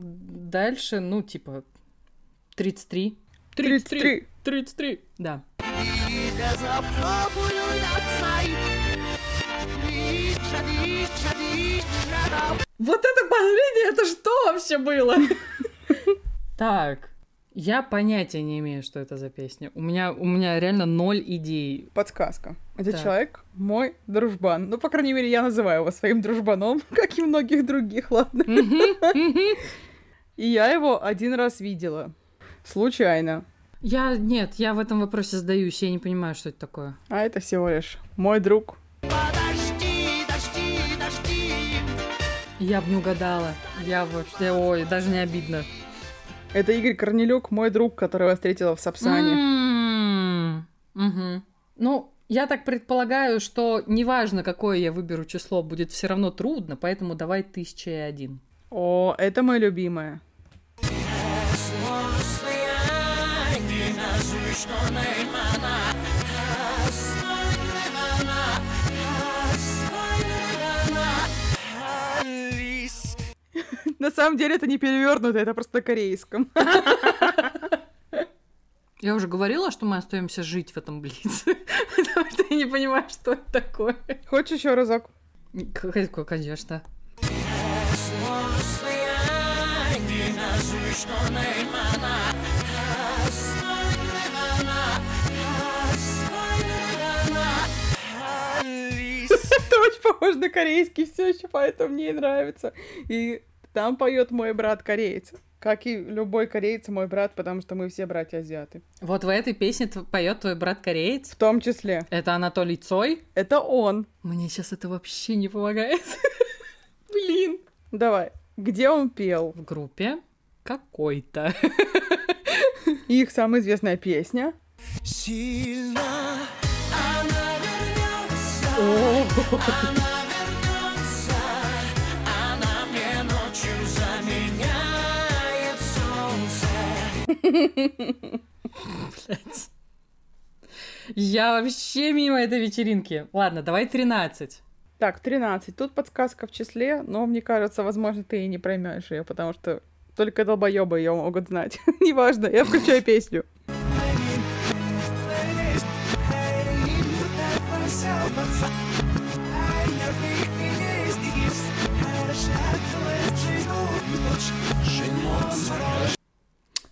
дальше, ну, типа, 33. 33. 33. Да. Вот это последнее, это что вообще было? [laughs] Так, я понятия не имею, что это за песня. У меня, у меня реально ноль идей. Подсказка. Этот Так. человек мой дружбан. Ну, по крайней мере, я называю его своим дружбаном, [laughs] как и многих других, ладно. [laughs] И я его один раз видела. Случайно. Я, нет, я в этом вопросе сдаюсь, я не понимаю, что это такое. А это всего лишь мой друг. Я бы не угадала. Я вообще, ой, даже не обидно. Это Игорь Корнелюк, мой друг, которого я встретила в Сапсане. Мгм. Ну, я так предполагаю, что неважно, какое я выберу число, будет все равно трудно, поэтому давай тысяча и один. О, это мое любимое. Лис. На самом деле это не перевернуто, это просто на корейском. Я уже говорила, что мы остаемся жить в этом блице, [laughs] потому что я не понимаю, что это такое. Хочешь еще разок? Конечно. [laughs] Это очень похоже на корейский все еще, поэтому мне и нравится. И там поет мой брат кореец. Как и любой кореец мой брат, потому что мы все братья азиаты. Вот в этой песне поет твой брат кореец. В том числе. Это Анатолий Цой. Это он. Мне сейчас это вообще не помогает. [laughs] Блин. Давай. Где он пел? В группе какой-то. Их самая известная песня. Сильно она вернется. Она вернется. [laughs] Блядь. Я вообще мимо этой вечеринки. Ладно, давай 13. Так, 13. Тут подсказка в числе, но мне кажется, возможно, ты и не проймешь ее, потому что только долбоебы ее могут знать. [laughs] Неважно, я включаю песню.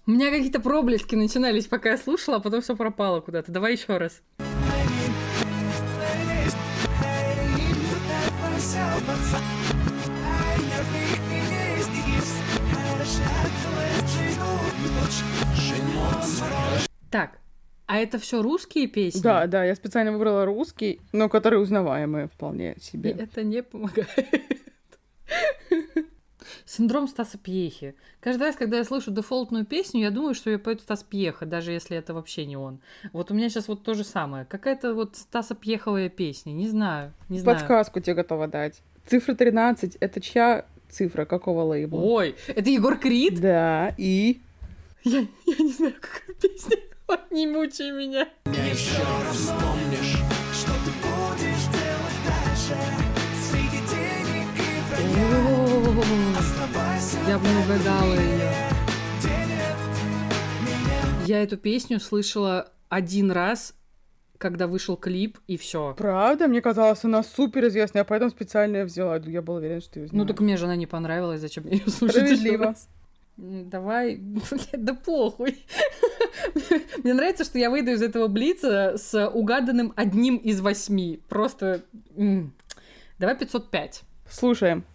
У меня какие-то проблески начинались, пока я слушала, а потом все пропало куда-то. Давай еще раз. Так, а это все русские песни? Да, да, я специально выбрала русский, но который узнаваемый вполне И себе. это не помогает. [laughs] Синдром Стаса Пьехи. Каждый раз, когда я слышу дефолтную песню, я думаю, что я поет Стас Пьеха, даже если это вообще не он. Вот у меня сейчас вот то же самое. Какая-то вот Стаса Пьеховая песня. Не знаю, не знаю. Подсказку тебе готова дать. Цифра 13 — это чья цифра, какого лейбла? Ой, это Егор Крид? Да, и... Я, я не знаю, какая песня. Не мучай меня. Все равно вспомнишь, что ты будешь делать дальше Среди денег и вранья Я бы не угадала ее. Я эту песню слышала один раз, когда вышел клип, и все. Правда? Мне казалось, она супер известная, я поэтому специально ее взяла. Я была уверена, что ее знаю. Ну так мне же она не понравилась, зачем ее слушать Справедливо. Давай, да похуй. [laughs] Мне нравится, что я выйду из этого блица с угаданным одним из восьми. Просто... Давай 505. Слушаем.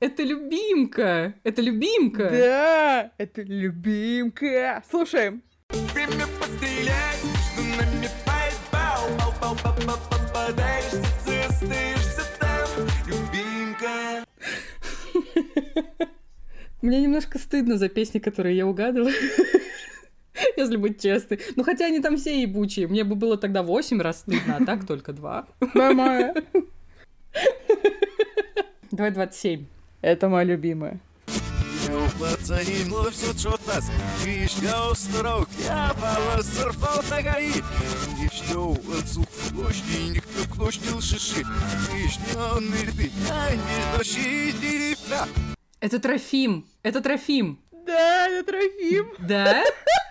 Это любимка! Это любимка! Да, это любимка. Слушаем. Время пострелять, что нами Попадаешься, там Любимка Мне немножко стыдно за песни, которые я угадываю. [laughs] Если быть честной. Ну, хотя они там все ебучие. Мне бы было тогда 8 раз стыдно, а так только 2. [laughs] Нормально. Давай 27. Это моя любимая. Пацани, все что нас Вишня строк, я пала сорфал на гаи Вишня отцу клочни, никто клочнил шиши Вишня нырды, а не ночи деревня Это Трофим. Это Трофим. Да, это Трофим. Да? [laughs]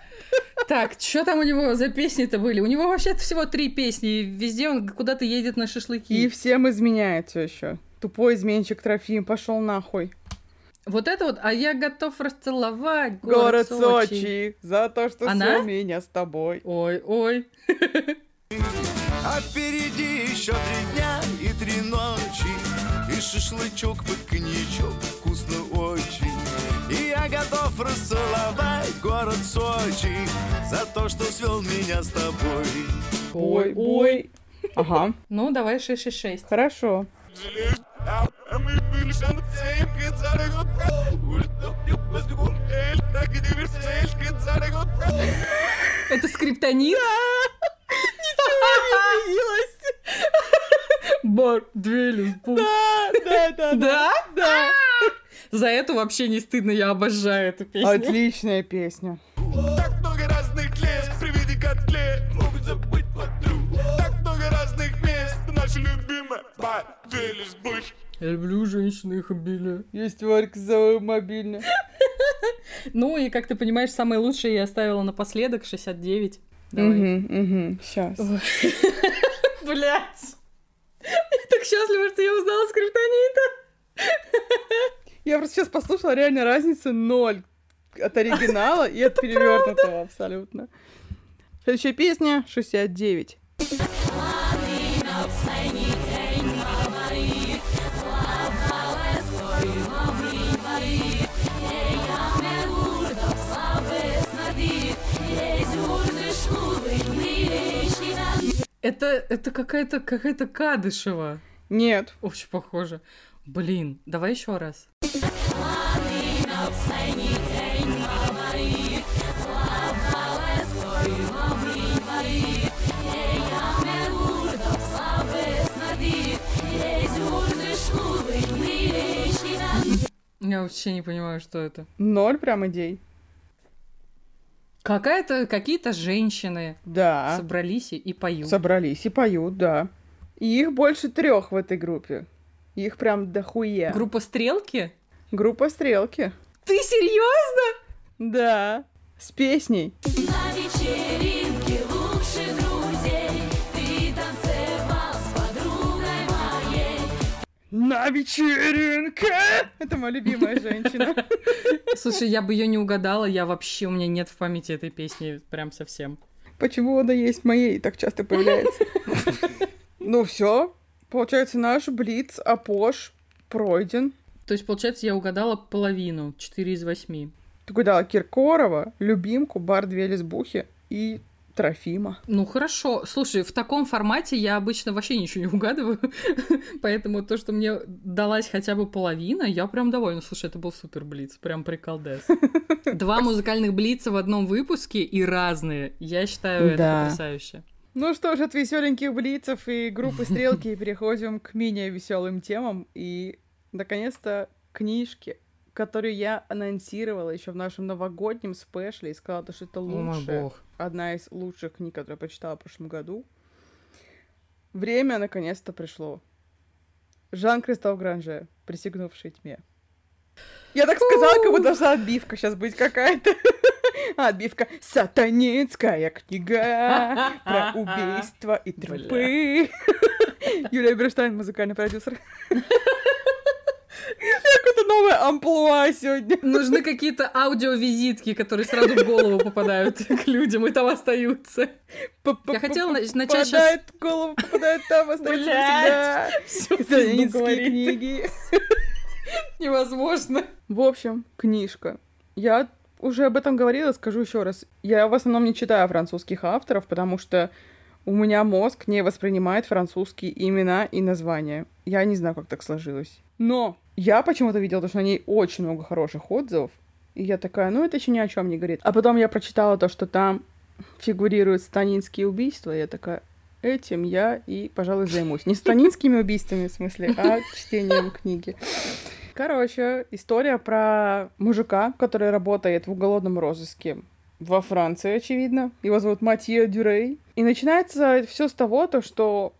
Так, что там у него за песни-то были? У него вообще всего три песни. и Везде он куда-то едет на И шашлыки. всем изменяет все еще. Тупой изменщик Трофим, пошел нахуй. Вот это вот, а я готов расцеловать Город, город, Сочи. за то, что Она? все меня с тобой. Ой, ой. А впереди еще три дня и три ночи И шашлычок под коньячок вкусно очень И я готов расцеловать город Сочи За то, что свел меня с тобой Ой, ой. Ага, Ну, давай 666. хорошо. Это скриптонит? Бар, две лесбу. Да, да, да, Да? да. За эту вообще не стыдно, я обожаю эту песню. Отличная песня. Так много разных лес при виде котле Могут забыть подруг Так много разных мест Наша любимая Поделись быть Я люблю женщин и их обилие. Есть Варька за мобильно. [laughs] Ну и, как ты понимаешь, самое лучшее я оставила напоследок, 69. Давай. Угу, угу, сейчас. Блять. Я так счастлива, что я узнала скриптонита. [laughs] Я просто сейчас послушала, реально разница ноль от оригинала и от перевернутого абсолютно. Следующая песня 69. Это, это какая-то какая-то Кадышева. Нет. Очень похоже. Блин, давай еще раз. Я вообще не понимаю, что это. Ноль прям идей. Какая-то, какие-то женщины Да. собрались и- поют. Собрались и поют, да. И их больше трех в этой группе. Их прям дохуя. Группа Стрелки? Группа Стрелки. Ты серьезно? Да. С песней. На вечеринке лучше друзей Ты танцевал с подругой моей На вечеринке! Это моя любимая женщина. Слушай, я бы ее не угадала, я вообще, у меня нет в памяти этой песни прям совсем. Почему она есть моей и так часто появляется? [laughs] Ну все. Получается, наш Блиц, Апош пройден. То есть, получается, я угадала половину, 4 из 8. Ты угадала Киркорова, Любимку, Бар Две Лесбухи и Трофима. Ну хорошо. Слушай, в таком формате я обычно вообще ничего не угадываю. [laughs] Поэтому то, что мне далась хотя бы половина, я прям довольна. Слушай, это был супер блиц. Прям приколдес. [laughs] Два музыкальных блица в одном выпуске и разные. Я считаю это Да. потрясающе. Ну что ж, от веселеньких блицев и группы стрелки [laughs] переходим к менее веселым темам и, наконец-то, книжки, которую я анонсировала еще в нашем новогоднем спешле и сказала, что это лучшая, бог. одна из лучших книг, которую я прочитала в прошлом году. Время наконец-то пришло. Жан-Кристоф Гранже, присягнувший тьме. Я так сказала, как будто должна отбивка сейчас быть какая-то. [laughs] Отбивка «Сатанинская книга про [laughs] убийства и трупы». [laughs] Юлия Берштайн, музыкальный продюсер. Какое-то новое амплуа сегодня. Нужны какие-то аудиовизитки, которые сразу в голову попадают к людям и там остаются. Я хотела на- начать щас- Попадает в голову, попадает там, остается Блядь, навсегда. Всё в пизду Сатанинские говорит. книги. Невозможно. В общем, книжка. Я уже об этом говорила, скажу еще раз. Я в основном не читаю французских авторов, потому что у меня мозг не воспринимает французские имена и названия. Я не знаю, как так сложилось. Но я почему-то видела, что на ней очень много хороших отзывов. И я такая, ну это еще ни о чем не говорит. А потом я прочитала то, что там фигурируют станинские убийства. И я такая, этим я и, пожалуй, займусь. Не станинскими убийствами, в смысле, а чтением книги. Короче, история про мужика, который работает в уголовном розыске во Франции, очевидно. Его зовут Матье Дюрей. И начинается все с того, то, что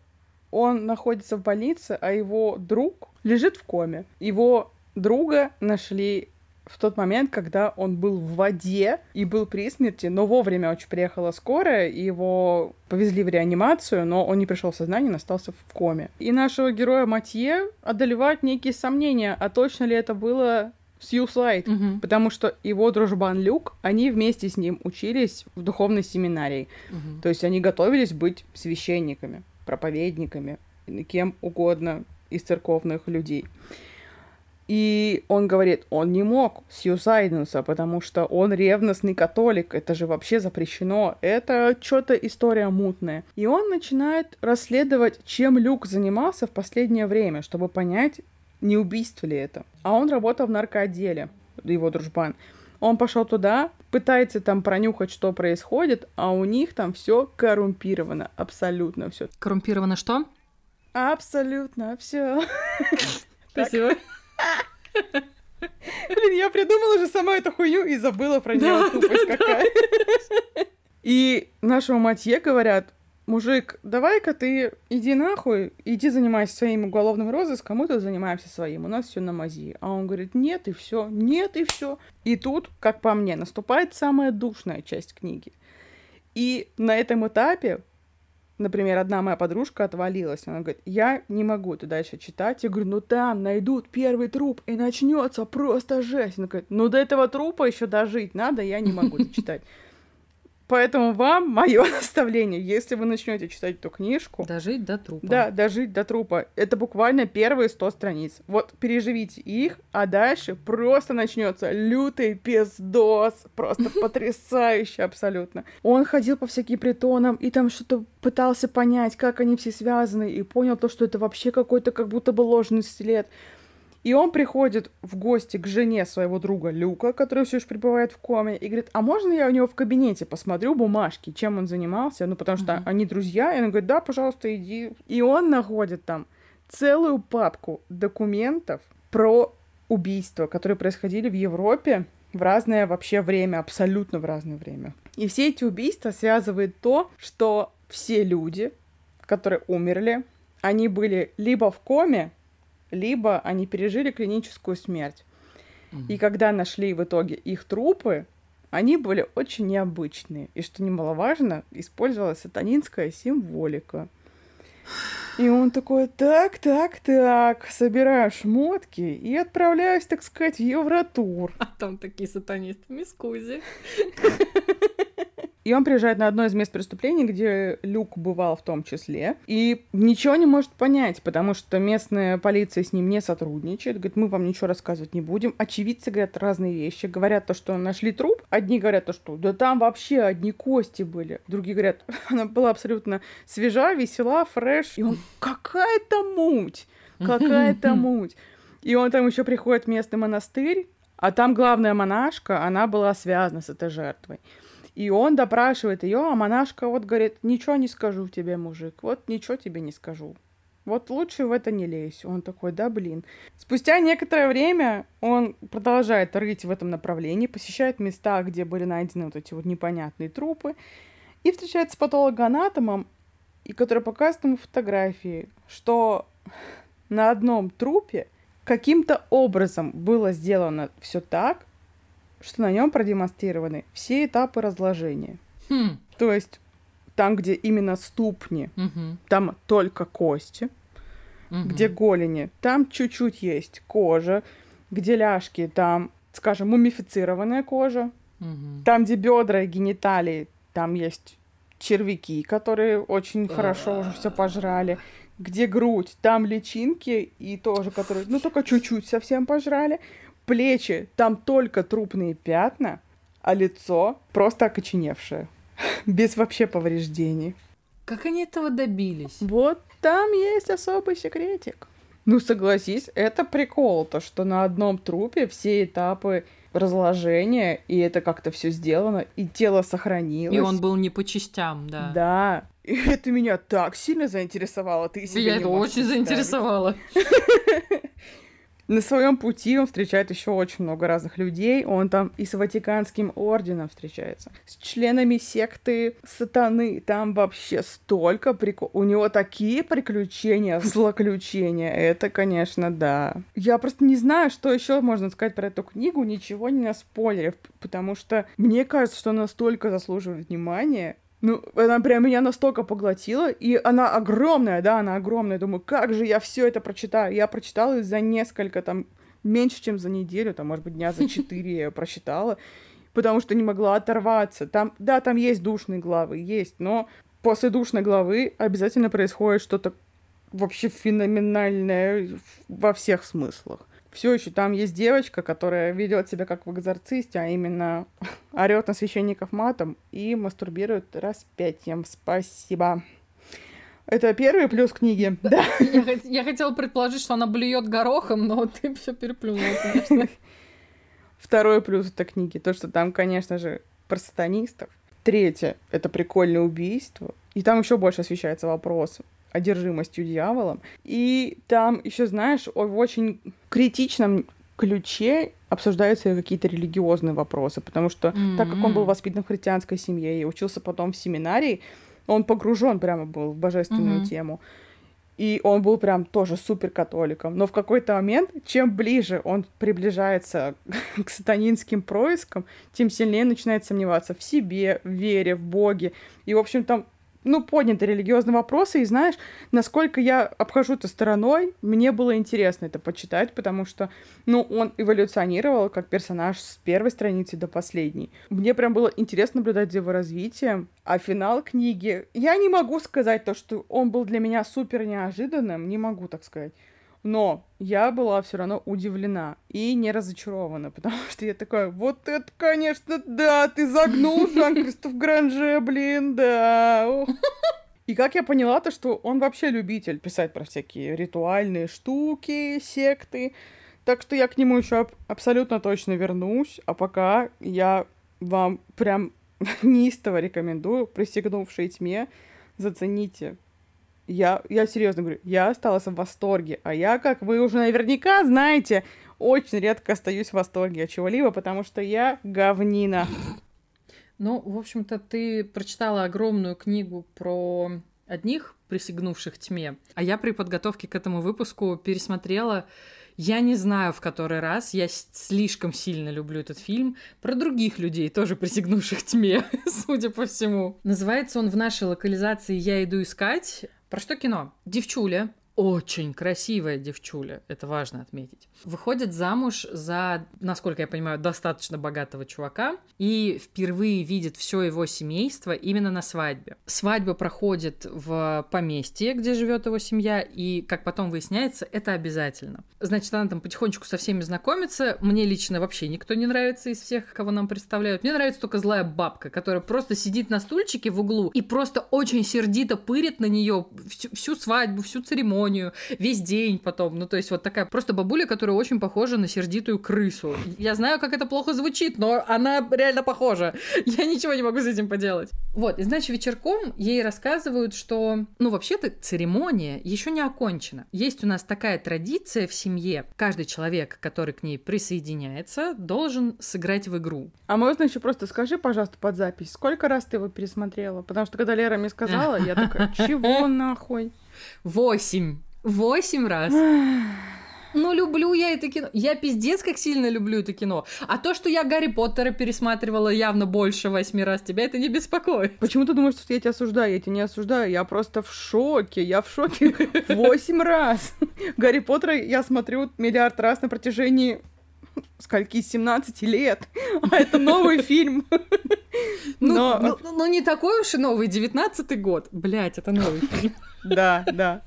он находится в больнице, а его друг лежит в коме. Его друга нашли в тот момент, когда он был в воде и был при смерти, но вовремя очень приехала скорая, и его повезли в реанимацию, но он не пришел в сознание, он остался в коме. И нашего героя Матье одолевают некие сомнения, а точно ли это было Сьюсайд? Мгм. Потому что его дружбан Люк, они вместе с ним учились в духовной семинарии. Мгм. То есть они готовились быть священниками, проповедниками, кем угодно из церковных людей. И он говорит, он не мог сьюзайднуться, потому что он ревностный католик, это же вообще запрещено, это что-то история мутная. И он начинает расследовать, чем Люк занимался в последнее время, чтобы понять, не убийство ли это. А он работал в наркоотделе, его дружбан. Он пошел туда, пытается там пронюхать, что происходит, а у них там все коррумпировано, абсолютно все. Коррумпировано что? Абсолютно все. Спасибо. Блин, я придумала же сама эту хуйню и забыла про нее. Да, Тупость какая. И нашему матье говорят, мужик, давай-ка ты иди нахуй, иди занимайся своим уголовным розыском, мы тут занимаемся своим, у нас все на мази. А он говорит, нет и все, нет и все. И тут, как по мне, наступает самая душная часть книги. И на этом этапе, например, одна моя подружка отвалилась. Она говорит, я не могу это дальше читать. Я говорю, ну там найдут первый труп, и начнется просто жесть. Она говорит, ну до этого трупа еще дожить надо, я не могу это читать. [laughs] Поэтому вам мое [laughs] наставление, если вы начнете читать эту книжку, Дожить до трупа. да, дожить до трупа. Это буквально первые 100 страниц. Вот переживите их, а дальше просто начнется лютый пиздос. Просто [laughs] потрясающе абсолютно. Он ходил по всяким притонам и там что-то пытался понять, как они все связаны, и понял то, что это вообще какой-то как будто бы ложный след. И он приходит в гости к жене своего друга Люка, который все еще пребывает в коме, и говорит, а можно я у него в кабинете посмотрю бумажки, чем он занимался? Ну, потому что Мгм. они друзья. И он говорит, да, пожалуйста, иди. И он находит там целую папку документов про убийства, которые происходили в Европе в разное вообще время, абсолютно в разное время. И все эти убийства связывает то, что все люди, которые умерли, они были либо в коме, либо они пережили клиническую смерть. И когда нашли в итоге их трупы, они были очень необычные. И что немаловажно, использовалась сатанинская символика. И он такой, так, так, так, собираю шмотки и отправляюсь, так сказать, в Евротур. А там такие сатанисты, мискузи. [laughs] И он приезжает на одно из мест преступления, где Люк бывал в том числе, и ничего не может понять, потому что местная полиция с ним не сотрудничает. Говорит, мы вам ничего рассказывать не будем. Очевидцы говорят разные вещи. Говорят то, что нашли труп. Одни говорят то, что да там вообще одни кости были. Другие говорят, [laughs] она была абсолютно свежа, весела, фреш. И он, какая-то муть, какая-то [laughs] муть. И он там еще приходит в местный монастырь, а там главная монашка, она была связана с этой жертвой. И он допрашивает ее, а монашка вот говорит, ничего не скажу тебе, мужик, вот ничего тебе не скажу. Вот лучше в это не лезь. Он такой, да, блин. Спустя некоторое время он продолжает рыть в этом направлении, посещает места, где были найдены вот эти вот непонятные трупы, и встречается с патологоанатомом, и который показывает ему фотографии, что на одном трупе каким-то образом было сделано все так, что на нем продемонстрированы все этапы разложения. Хм. То есть там, где именно ступни, Мгм. там только кости, Мгм. где голени, там чуть-чуть есть кожа, где ляжки, там, скажем, мумифицированная кожа, Мгм. там, где бедра и гениталии, там есть червяки, которые очень хорошо уже все пожрали. Где грудь, там личинки и тоже, которые, ну, только чуть-чуть совсем пожрали. Плечи, там только трупные пятна, а лицо просто окоченевшее. [laughs] Без вообще повреждений. Как они этого добились? Вот там есть особый секретик. Ну, согласись, это прикол, то, что на одном трупе все этапы разложения, и это как-то все сделано, и тело сохранилось. И он был не по частям, да. Да. И это меня так сильно заинтересовало. Ты себе Я это очень представить. заинтересовало. [laughs] На своем пути он встречает еще очень много разных людей. Он там и с Ватиканским орденом встречается, с членами секты сатаны. Там вообще столько прикол. У него такие приключения, [laughs] злоключения. Это, конечно, да. Я просто не знаю, что еще можно сказать про эту книгу, ничего не наспойлерив, потому что мне кажется, что она настолько заслуживает внимания. Ну, она прям меня настолько поглотила, и она огромная, да, она огромная. Думаю, как же я все это прочитаю? Я прочитала за несколько, там, меньше, чем за неделю, там, может быть, дня за четыре я прочитала, потому что не могла оторваться. Там, да, там есть душные главы, есть, но после душной главы обязательно происходит что-то вообще феноменальное во всех смыслах. Все еще там есть девочка, которая ведет себя как в экзорцисте, а именно [laughs] орет на священников матом и мастурбирует распятием. Спасибо. Это первый плюс книги. Да. Я, я хотела предположить, что она блюет горохом, но [laughs] ты все переплюнула, конечно. [laughs] Второй плюс этой книги, то, что там, конечно же, про сатанистов. Третье — это прикольное убийство. И там еще больше освещается вопрос одержимостью дьяволом. И там еще, знаешь, в очень критичном ключе обсуждаются какие-то религиозные вопросы, потому что так как он был воспитан в христианской семье и учился потом в семинарии, он погружен прямо был в божественную Мгм. тему. И он был прям тоже супер католиком. Но в какой-то момент, чем ближе он приближается [laughs] к сатанинским проискам, тем сильнее начинает сомневаться в себе, в вере, в Боге. И, в общем, там ну, подняты религиозные вопросы, и знаешь, насколько я обхожу это стороной, мне было интересно это почитать, потому что, ну, он эволюционировал как персонаж с первой страницы до последней. Мне прям было интересно наблюдать за его развитием, а финал книги... Я не могу сказать то, что он был для меня супер неожиданным, не могу так сказать. Но я была все равно удивлена и не разочарована, потому что я такая, вот это, конечно, да, ты загнул Жан-Кристоф Гранже, блин, да. ох». И как я поняла, то, что он вообще любитель писать про всякие ритуальные штуки, секты. Так что я к нему еще абсолютно точно вернусь. А пока я вам прям [laughs] неистово рекомендую, пристегнувшей тьме, зацените я, я серьезно говорю, я осталась в восторге. А я, как вы уже наверняка знаете, очень редко остаюсь в восторге от чего-либо, потому что я говнина. Ну, в общем-то, ты прочитала огромную книгу про одних присягнувших тьме, а я при подготовке к этому выпуску пересмотрела я не знаю, в который раз, я слишком сильно люблю этот фильм, про других людей, тоже присягнувших тьме, [laughs] судя по всему. Называется он в нашей локализации «Я иду искать». Про что кино? Девчуля, очень красивая девчуля, это важно отметить. Выходит замуж за, насколько я понимаю, достаточно богатого чувака и впервые видит все его семейство именно на свадьбе. Свадьба проходит в поместье, где живет его семья, и, как потом выясняется, это обязательно. Значит, она там потихонечку со всеми знакомится. Мне лично вообще никто не нравится из всех, кого нам представляют. Мне нравится только злая бабка, которая просто сидит на стульчике в углу и просто очень сердито пырит на нее всю, всю свадьбу, всю церемонию, весь день потом. Ну, то есть вот такая просто бабуля, которая очень похожа на сердитую крысу. Я знаю, как это плохо звучит, но она реально похожа. [laughs] Я ничего не могу с этим поделать. Вот, и значит, вечерком ей рассказывают, что, ну, вообще-то церемония еще не окончена. Есть у нас такая традиция в семье. Каждый человек, который к ней присоединяется, должен сыграть в игру. А можно еще просто скажи, пожалуйста, под запись, сколько раз ты его пересмотрела? Потому что когда Лера мне сказала, я такая, [laughs] чего нахуй? Восемь. Восемь раз. Ну, люблю я это кино. Я пиздец как сильно люблю это кино. А то, что я Гарри Поттера пересматривала явно больше восьми раз, тебя это не беспокоит. Почему ты думаешь, что я тебя осуждаю? Я тебя не осуждаю, я просто в шоке. Я в шоке восемь раз. Гарри Поттера я смотрю миллиард раз на протяжении скольки, 17 лет, а это новый фильм. Ну, Но- ну, ну, не такой уж и новый, девятнадцатый год. Блять, это новый фильм. Да, да.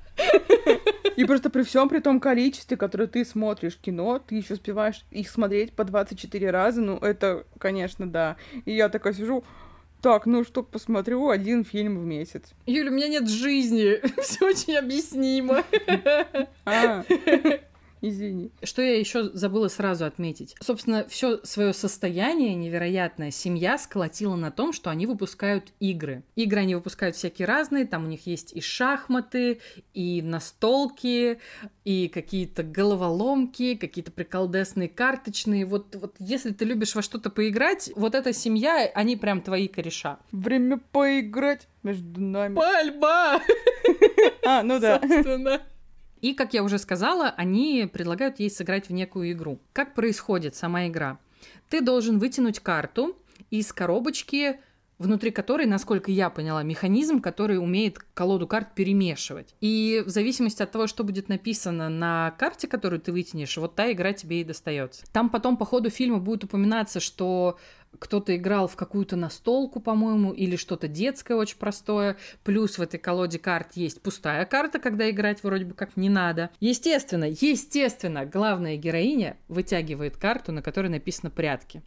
И просто при всем при том количестве, которое ты смотришь кино, ты еще успеваешь их смотреть по 24 раза, ну это, конечно, да. И я такая сижу, так, ну что, посмотрю один фильм в месяц. Юля, у меня нет жизни. [laughs] Все очень объяснимо. А, извини. Что я еще забыла сразу отметить? Собственно, все свое состояние невероятное семья сколотила на том, что они выпускают игры. Игры они выпускают всякие разные, там у них есть и шахматы, и настолки, и какие-то головоломки, какие-то приколдесные карточные. Вот, вот если ты любишь во что-то поиграть, вот эта семья, они прям твои кореша. Время поиграть между нами. Пальба! [laughs] А, ну да. Собственно. И, как я уже сказала, они предлагают ей сыграть в некую игру. Как происходит сама игра? Ты должен вытянуть карту из коробочки, внутри которой, насколько я поняла, механизм, который умеет колоду карт перемешивать. И в зависимости от того, что будет написано на карте, которую ты вытянешь, вот та игра тебе и достается. Там потом по ходу фильма будет упоминаться, что кто-то играл в какую-то настолку, по-моему, или что-то детское очень простое. Плюс в этой колоде карт есть пустая карта, когда играть вроде бы как не надо. Естественно, естественно, главная героиня вытягивает карту, на которой написано «прятки».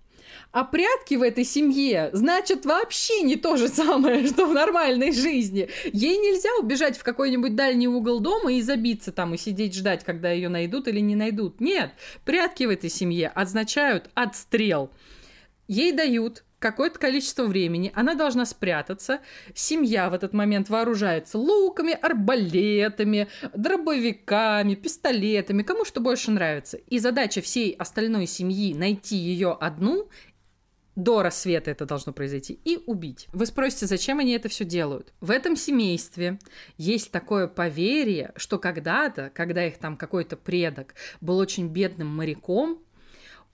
А прятки в этой семье значит вообще не то же самое, что в нормальной жизни. Ей нельзя убежать в какой-нибудь дальний угол дома и забиться там и сидеть ждать, когда ее найдут или не найдут. Нет, прятки в этой семье означают отстрел. Ей дают какое-то количество времени, она должна спрятаться. Семья в этот момент вооружается луками, арбалетами, дробовиками, пистолетами, кому что больше нравится. И задача всей остальной семьи найти ее одну до рассвета это должно произойти, и убить. Вы спросите, зачем они это все делают? В этом семействе есть такое поверье, что когда-то, когда их там какой-то предок был очень бедным моряком,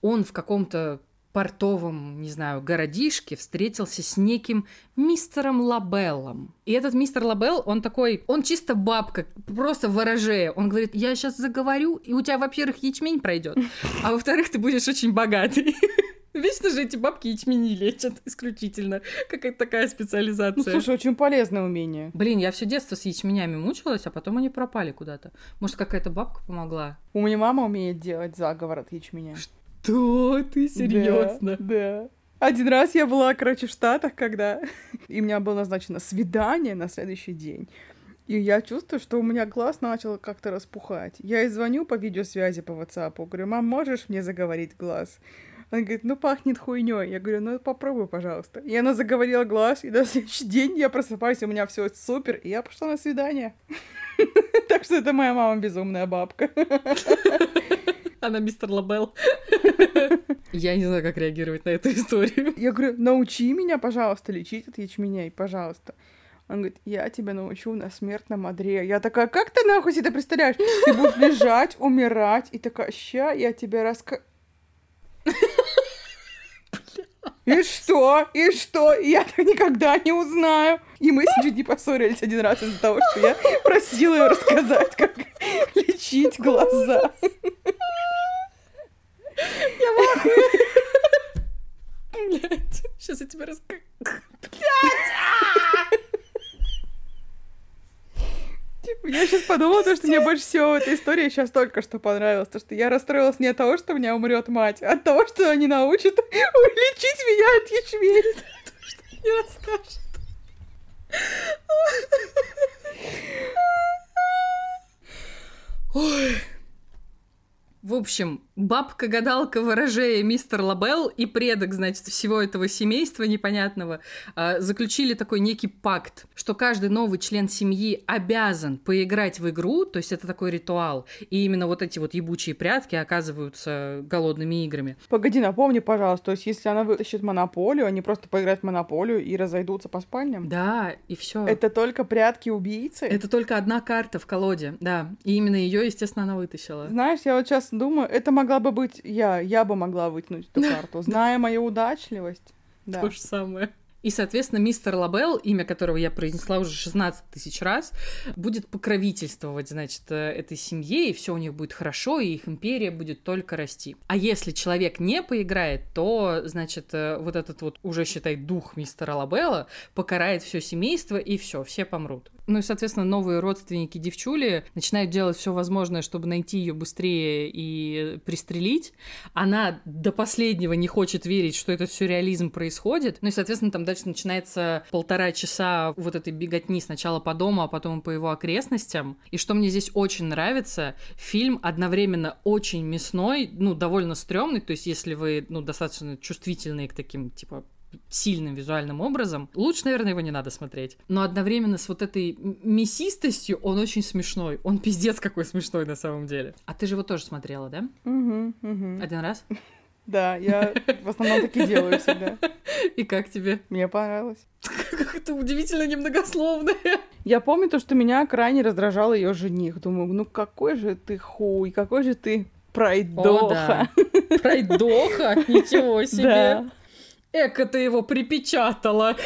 он в каком-то портовом, не знаю, городишке встретился с неким мистером Лабеллом. И этот мистер Лабелл, он такой, он чисто бабка, просто ворожея. Он говорит, я сейчас заговорю, и у тебя, во-первых, ячмень пройдет, а во-вторых, ты будешь очень богатый. [laughs] Вечно же эти бабки ячмени лечат исключительно. Какая-то такая Ну, специализация. слушай, очень полезное умение. Блин, я все детство с ячменями мучилась, а потом они пропали куда-то. Может, какая-то бабка помогла? У меня мама умеет делать заговор от ячменя. Что? Ты Да, Да. Один раз я была, короче, в Штатах, когда... [laughs] И у меня было назначено свидание на следующий день. И я чувствую, что у меня глаз начал как-то распухать. Я ей звоню по видеосвязи по WhatsApp. Говорю, мам, можешь мне заговорить глаз? Она говорит, ну пахнет хуйней. Я говорю, ну попробуй, пожалуйста. И она заговорила глаз, и на следующий день я просыпаюсь, у меня все супер, и я пошла на свидание. [laughs] Так что это моя мама безумная бабка. [laughs] Она мистер Лабелл. [laughs] Я не знаю, как реагировать на эту историю. Я говорю, научи меня, пожалуйста, лечить от ячменей, пожалуйста. Он говорит, я тебя научу на смертном одре. Я такая, как ты нахуй себе это представляешь? Ты будешь лежать, умирать, и такая, ща я тебе раска... И что? И что? Я так никогда не узнаю. И мы чуть не поссорились один раз из-за того, что я просила ее рассказать, как, лечить глаза. Блядь, сейчас я тебе расскажу. Типа, я сейчас подумала, то, что мне больше всего в этой истории сейчас только что понравилось. То, что я расстроилась не от того, что у меня умрет мать, а от того, что они научат [laughs] лечить меня от ячмени. [laughs] Не расскажешь. [laughs] Ой. В общем, бабка-гадалка ворожея мистер Лабел и предок, значит, всего этого семейства непонятного а, заключили такой некий пакт, что каждый новый член семьи обязан поиграть в игру, то есть это такой ритуал, и именно вот эти вот ебучие прятки оказываются голодными играми. Погоди, напомни, пожалуйста, то есть если она вытащит монополию, они просто поиграют в монополию и разойдутся по спальням? Да, и все. Это только прятки убийцы? Это только одна карта в колоде, да. И именно ее, естественно, она вытащила. Знаешь, я вот сейчас думаю, это могла бы быть я, я бы могла вытянуть эту карту, зная мою удачливость. Да. То же самое. И, соответственно, мистер Лабел, имя которого я произнесла уже 16 тысяч раз, будет покровительствовать, значит, э, этой семье, и все у них будет хорошо, и их империя будет только расти. А если человек не поиграет, то, значит, э, вот этот вот уже, считай, дух мистера Лабела покарает все семейство, и все, все помрут. Ну и, соответственно, новые родственники девчули начинают делать все возможное, чтобы найти ее быстрее и пристрелить. Она до последнего не хочет верить, что этот сюрреализм происходит. Ну и, соответственно, там дальше начинается полтора часа вот этой беготни сначала по дому, а потом по его окрестностям. И что мне здесь очень нравится, фильм одновременно очень мясной, ну, довольно стрёмный, то есть если вы, ну, достаточно чувствительные к таким, типа, сильным визуальным образом, лучше, наверное, его не надо смотреть. Но одновременно с вот этой мясистостью он очень смешной. Он пиздец какой смешной на самом деле. А ты же его тоже смотрела, да? Мгм, мгм. Один раз? Да, я в основном так и делаю всегда. [laughs] И как тебе? Мне понравилось. [laughs] Как это удивительно немногословное. Я помню то, что меня крайне раздражал ее жених. Думаю, ну какой же ты хуй, какой же ты пройдоха. Пройдоха? [laughs] Ничего себе. Да. Эка ты его припечатала.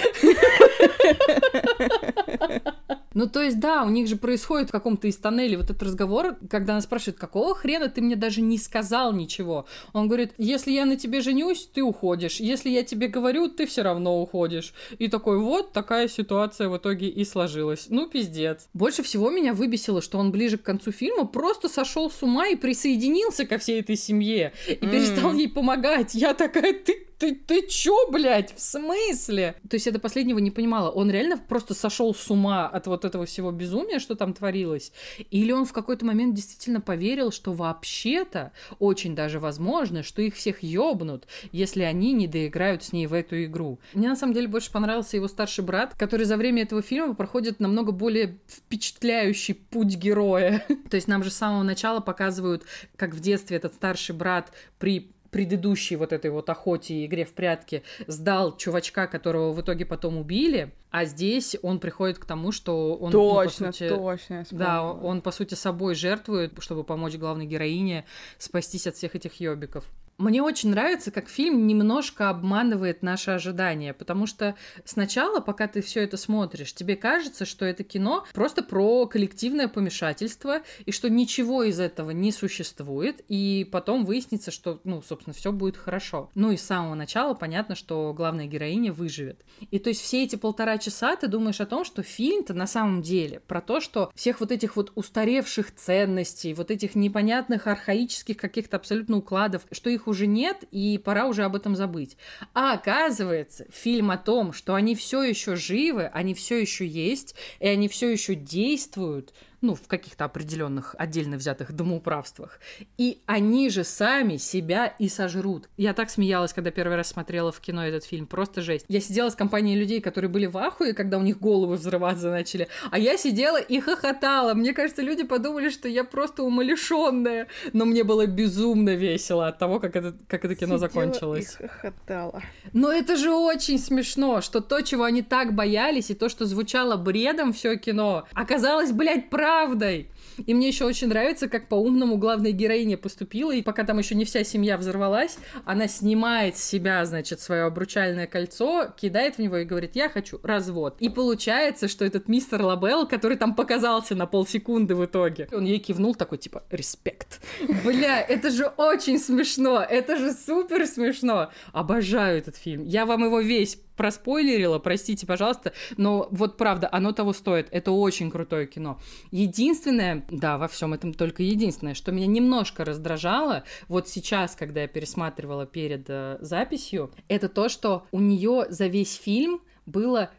Ну, то есть, да, у них же происходит в каком-то из тоннелей вот этот разговор, когда она спрашивает, какого хрена ты мне даже не сказал ничего? Он говорит, если я на тебе женюсь, ты уходишь. Если я тебе говорю, ты все равно уходишь. И такой, вот такая ситуация в итоге и сложилась. Ну, пиздец. Больше всего меня выбесило, что он ближе к концу фильма просто сошел с ума и присоединился ко всей этой семье. И перестал ей помогать. Я такая, ты ты, ты чё, блядь, в смысле? То есть я до последнего не понимала, он реально просто сошел с ума от вот этого всего безумия, что там творилось? Или он в какой-то момент действительно поверил, что вообще-то очень даже возможно, что их всех ёбнут, если они не доиграют с ней в эту игру? Мне на самом деле больше понравился его старший брат, который за время этого фильма проходит намного более впечатляющий путь героя. [laughs] То есть нам же с самого начала показывают, как в детстве этот старший брат при предыдущей вот этой вот охоте и игре в прятки сдал чувачка, которого в итоге потом убили, а здесь он приходит к тому, что он, ну, по Точно, сути, точно. да, он по сути собой жертвует, чтобы помочь главной героине спастись от всех этих ёбиков. Мне очень нравится, как фильм немножко обманывает наши ожидания, потому что сначала, пока ты все это смотришь, тебе кажется, что это кино просто про коллективное помешательство, и что ничего из этого не существует, и потом выяснится, что, ну, собственно, все будет хорошо. Ну и с самого начала понятно, что главная героиня выживет. И то есть все эти полтора часа ты думаешь о том, что фильм-то на самом деле про то, что всех вот этих вот устаревших ценностей, вот этих непонятных архаических каких-то абсолютно укладов, что их уже нет, и пора уже об этом забыть. А оказывается, фильм о том, что они все еще живы, они все еще есть, и они все еще действуют, ну, в каких-то определенных отдельно взятых домоуправствах. И они же сами себя и сожрут. Я так смеялась, когда первый раз смотрела в кино этот фильм. Просто жесть. Я сидела с компанией людей, которые были в ахуе, когда у них головы взрываться начали. А я сидела и хохотала. Мне кажется, люди подумали, что я просто умалишенная. Но мне было безумно весело от того, как это, как это кино Сидела закончилось. и хохотала. Но это же очень смешно, что то, чего они так боялись, и то, что звучало бредом все кино, оказалось, блядь, правдой. Правдой. И мне еще очень нравится, как по-умному главная героиня поступила, и пока там еще не вся семья взорвалась, она снимает с себя, значит, свое обручальное кольцо, кидает в него и говорит, я хочу развод. И получается, что этот мистер Лабелл, который там показался на полсекунды в итоге, он ей кивнул такой, типа, респект. Бля, это же очень смешно, это же супер смешно. Обожаю этот фильм. Я вам его весь проспойлерила, простите, пожалуйста, но вот правда, оно того стоит. Это очень крутое кино. Единственное, да, во всем этом только единственное, что меня немножко раздражало, вот сейчас, когда я пересматривала перед э, записью, это то, что у нее за весь фильм было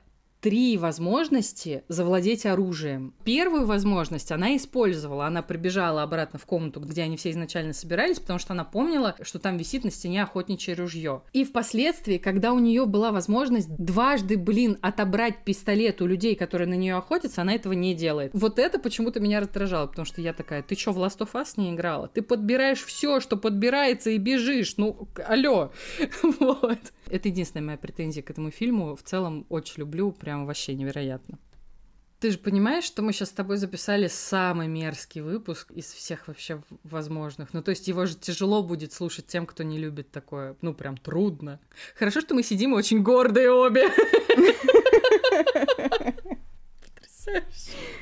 три возможности завладеть оружием. Первую возможность она использовала. Она прибежала обратно в комнату, где они все изначально собирались, потому что она помнила, что там висит на стене охотничье ружье. И впоследствии, когда у нее была возможность дважды, блин, отобрать пистолет у людей, которые на нее охотятся, она этого не делает. Вот это почему-то меня раздражало, потому что я такая, ты что, в Last of Us не играла? Ты подбираешь все, что подбирается, и бежишь. Ну, алло. [laughs] Вот. Это единственная моя претензия к этому фильму. В целом очень люблю, прям вообще невероятно. Ты же понимаешь, что мы сейчас с тобой записали самый мерзкий выпуск из всех вообще возможных. Ну, то есть его же тяжело будет слушать тем, кто не любит такое. Ну, прям трудно. Хорошо, что мы сидим очень гордые обе.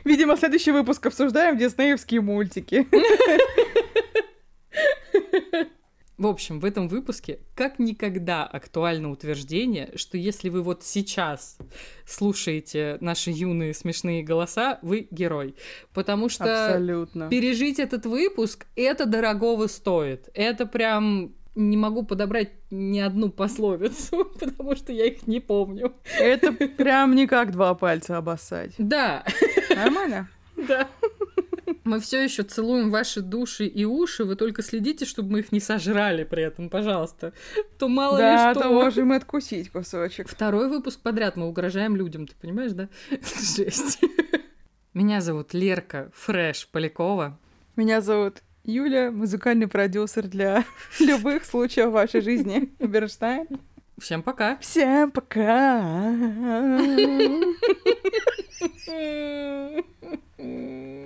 Видимо, следующий выпуск обсуждаем диснеевские мультики. [laughs] В общем, в этом выпуске как никогда актуально утверждение, что если вы вот сейчас слушаете наши юные смешные голоса, вы герой. Потому что Абсолютно. пережить этот выпуск, это дорогого стоит. Это прям не могу подобрать ни одну пословицу, [laughs] потому что я их не помню. Это прям не как два пальца обоссать. Да, Нормально? [laughs] да. Мы все еще целуем ваши души и уши, вы только следите, чтобы мы их не сожрали при этом, пожалуйста. То мало Да, ли что. то можем откусить кусочек. Второй выпуск подряд мы угрожаем людям, ты понимаешь, да? [laughs] Жесть. Меня зовут Лерка Фрэш Полякова. Меня зовут Юля, музыкальный продюсер для [laughs] любых случаев вашей жизни. Берштайн. Всем пока. Всем пока. [laughs]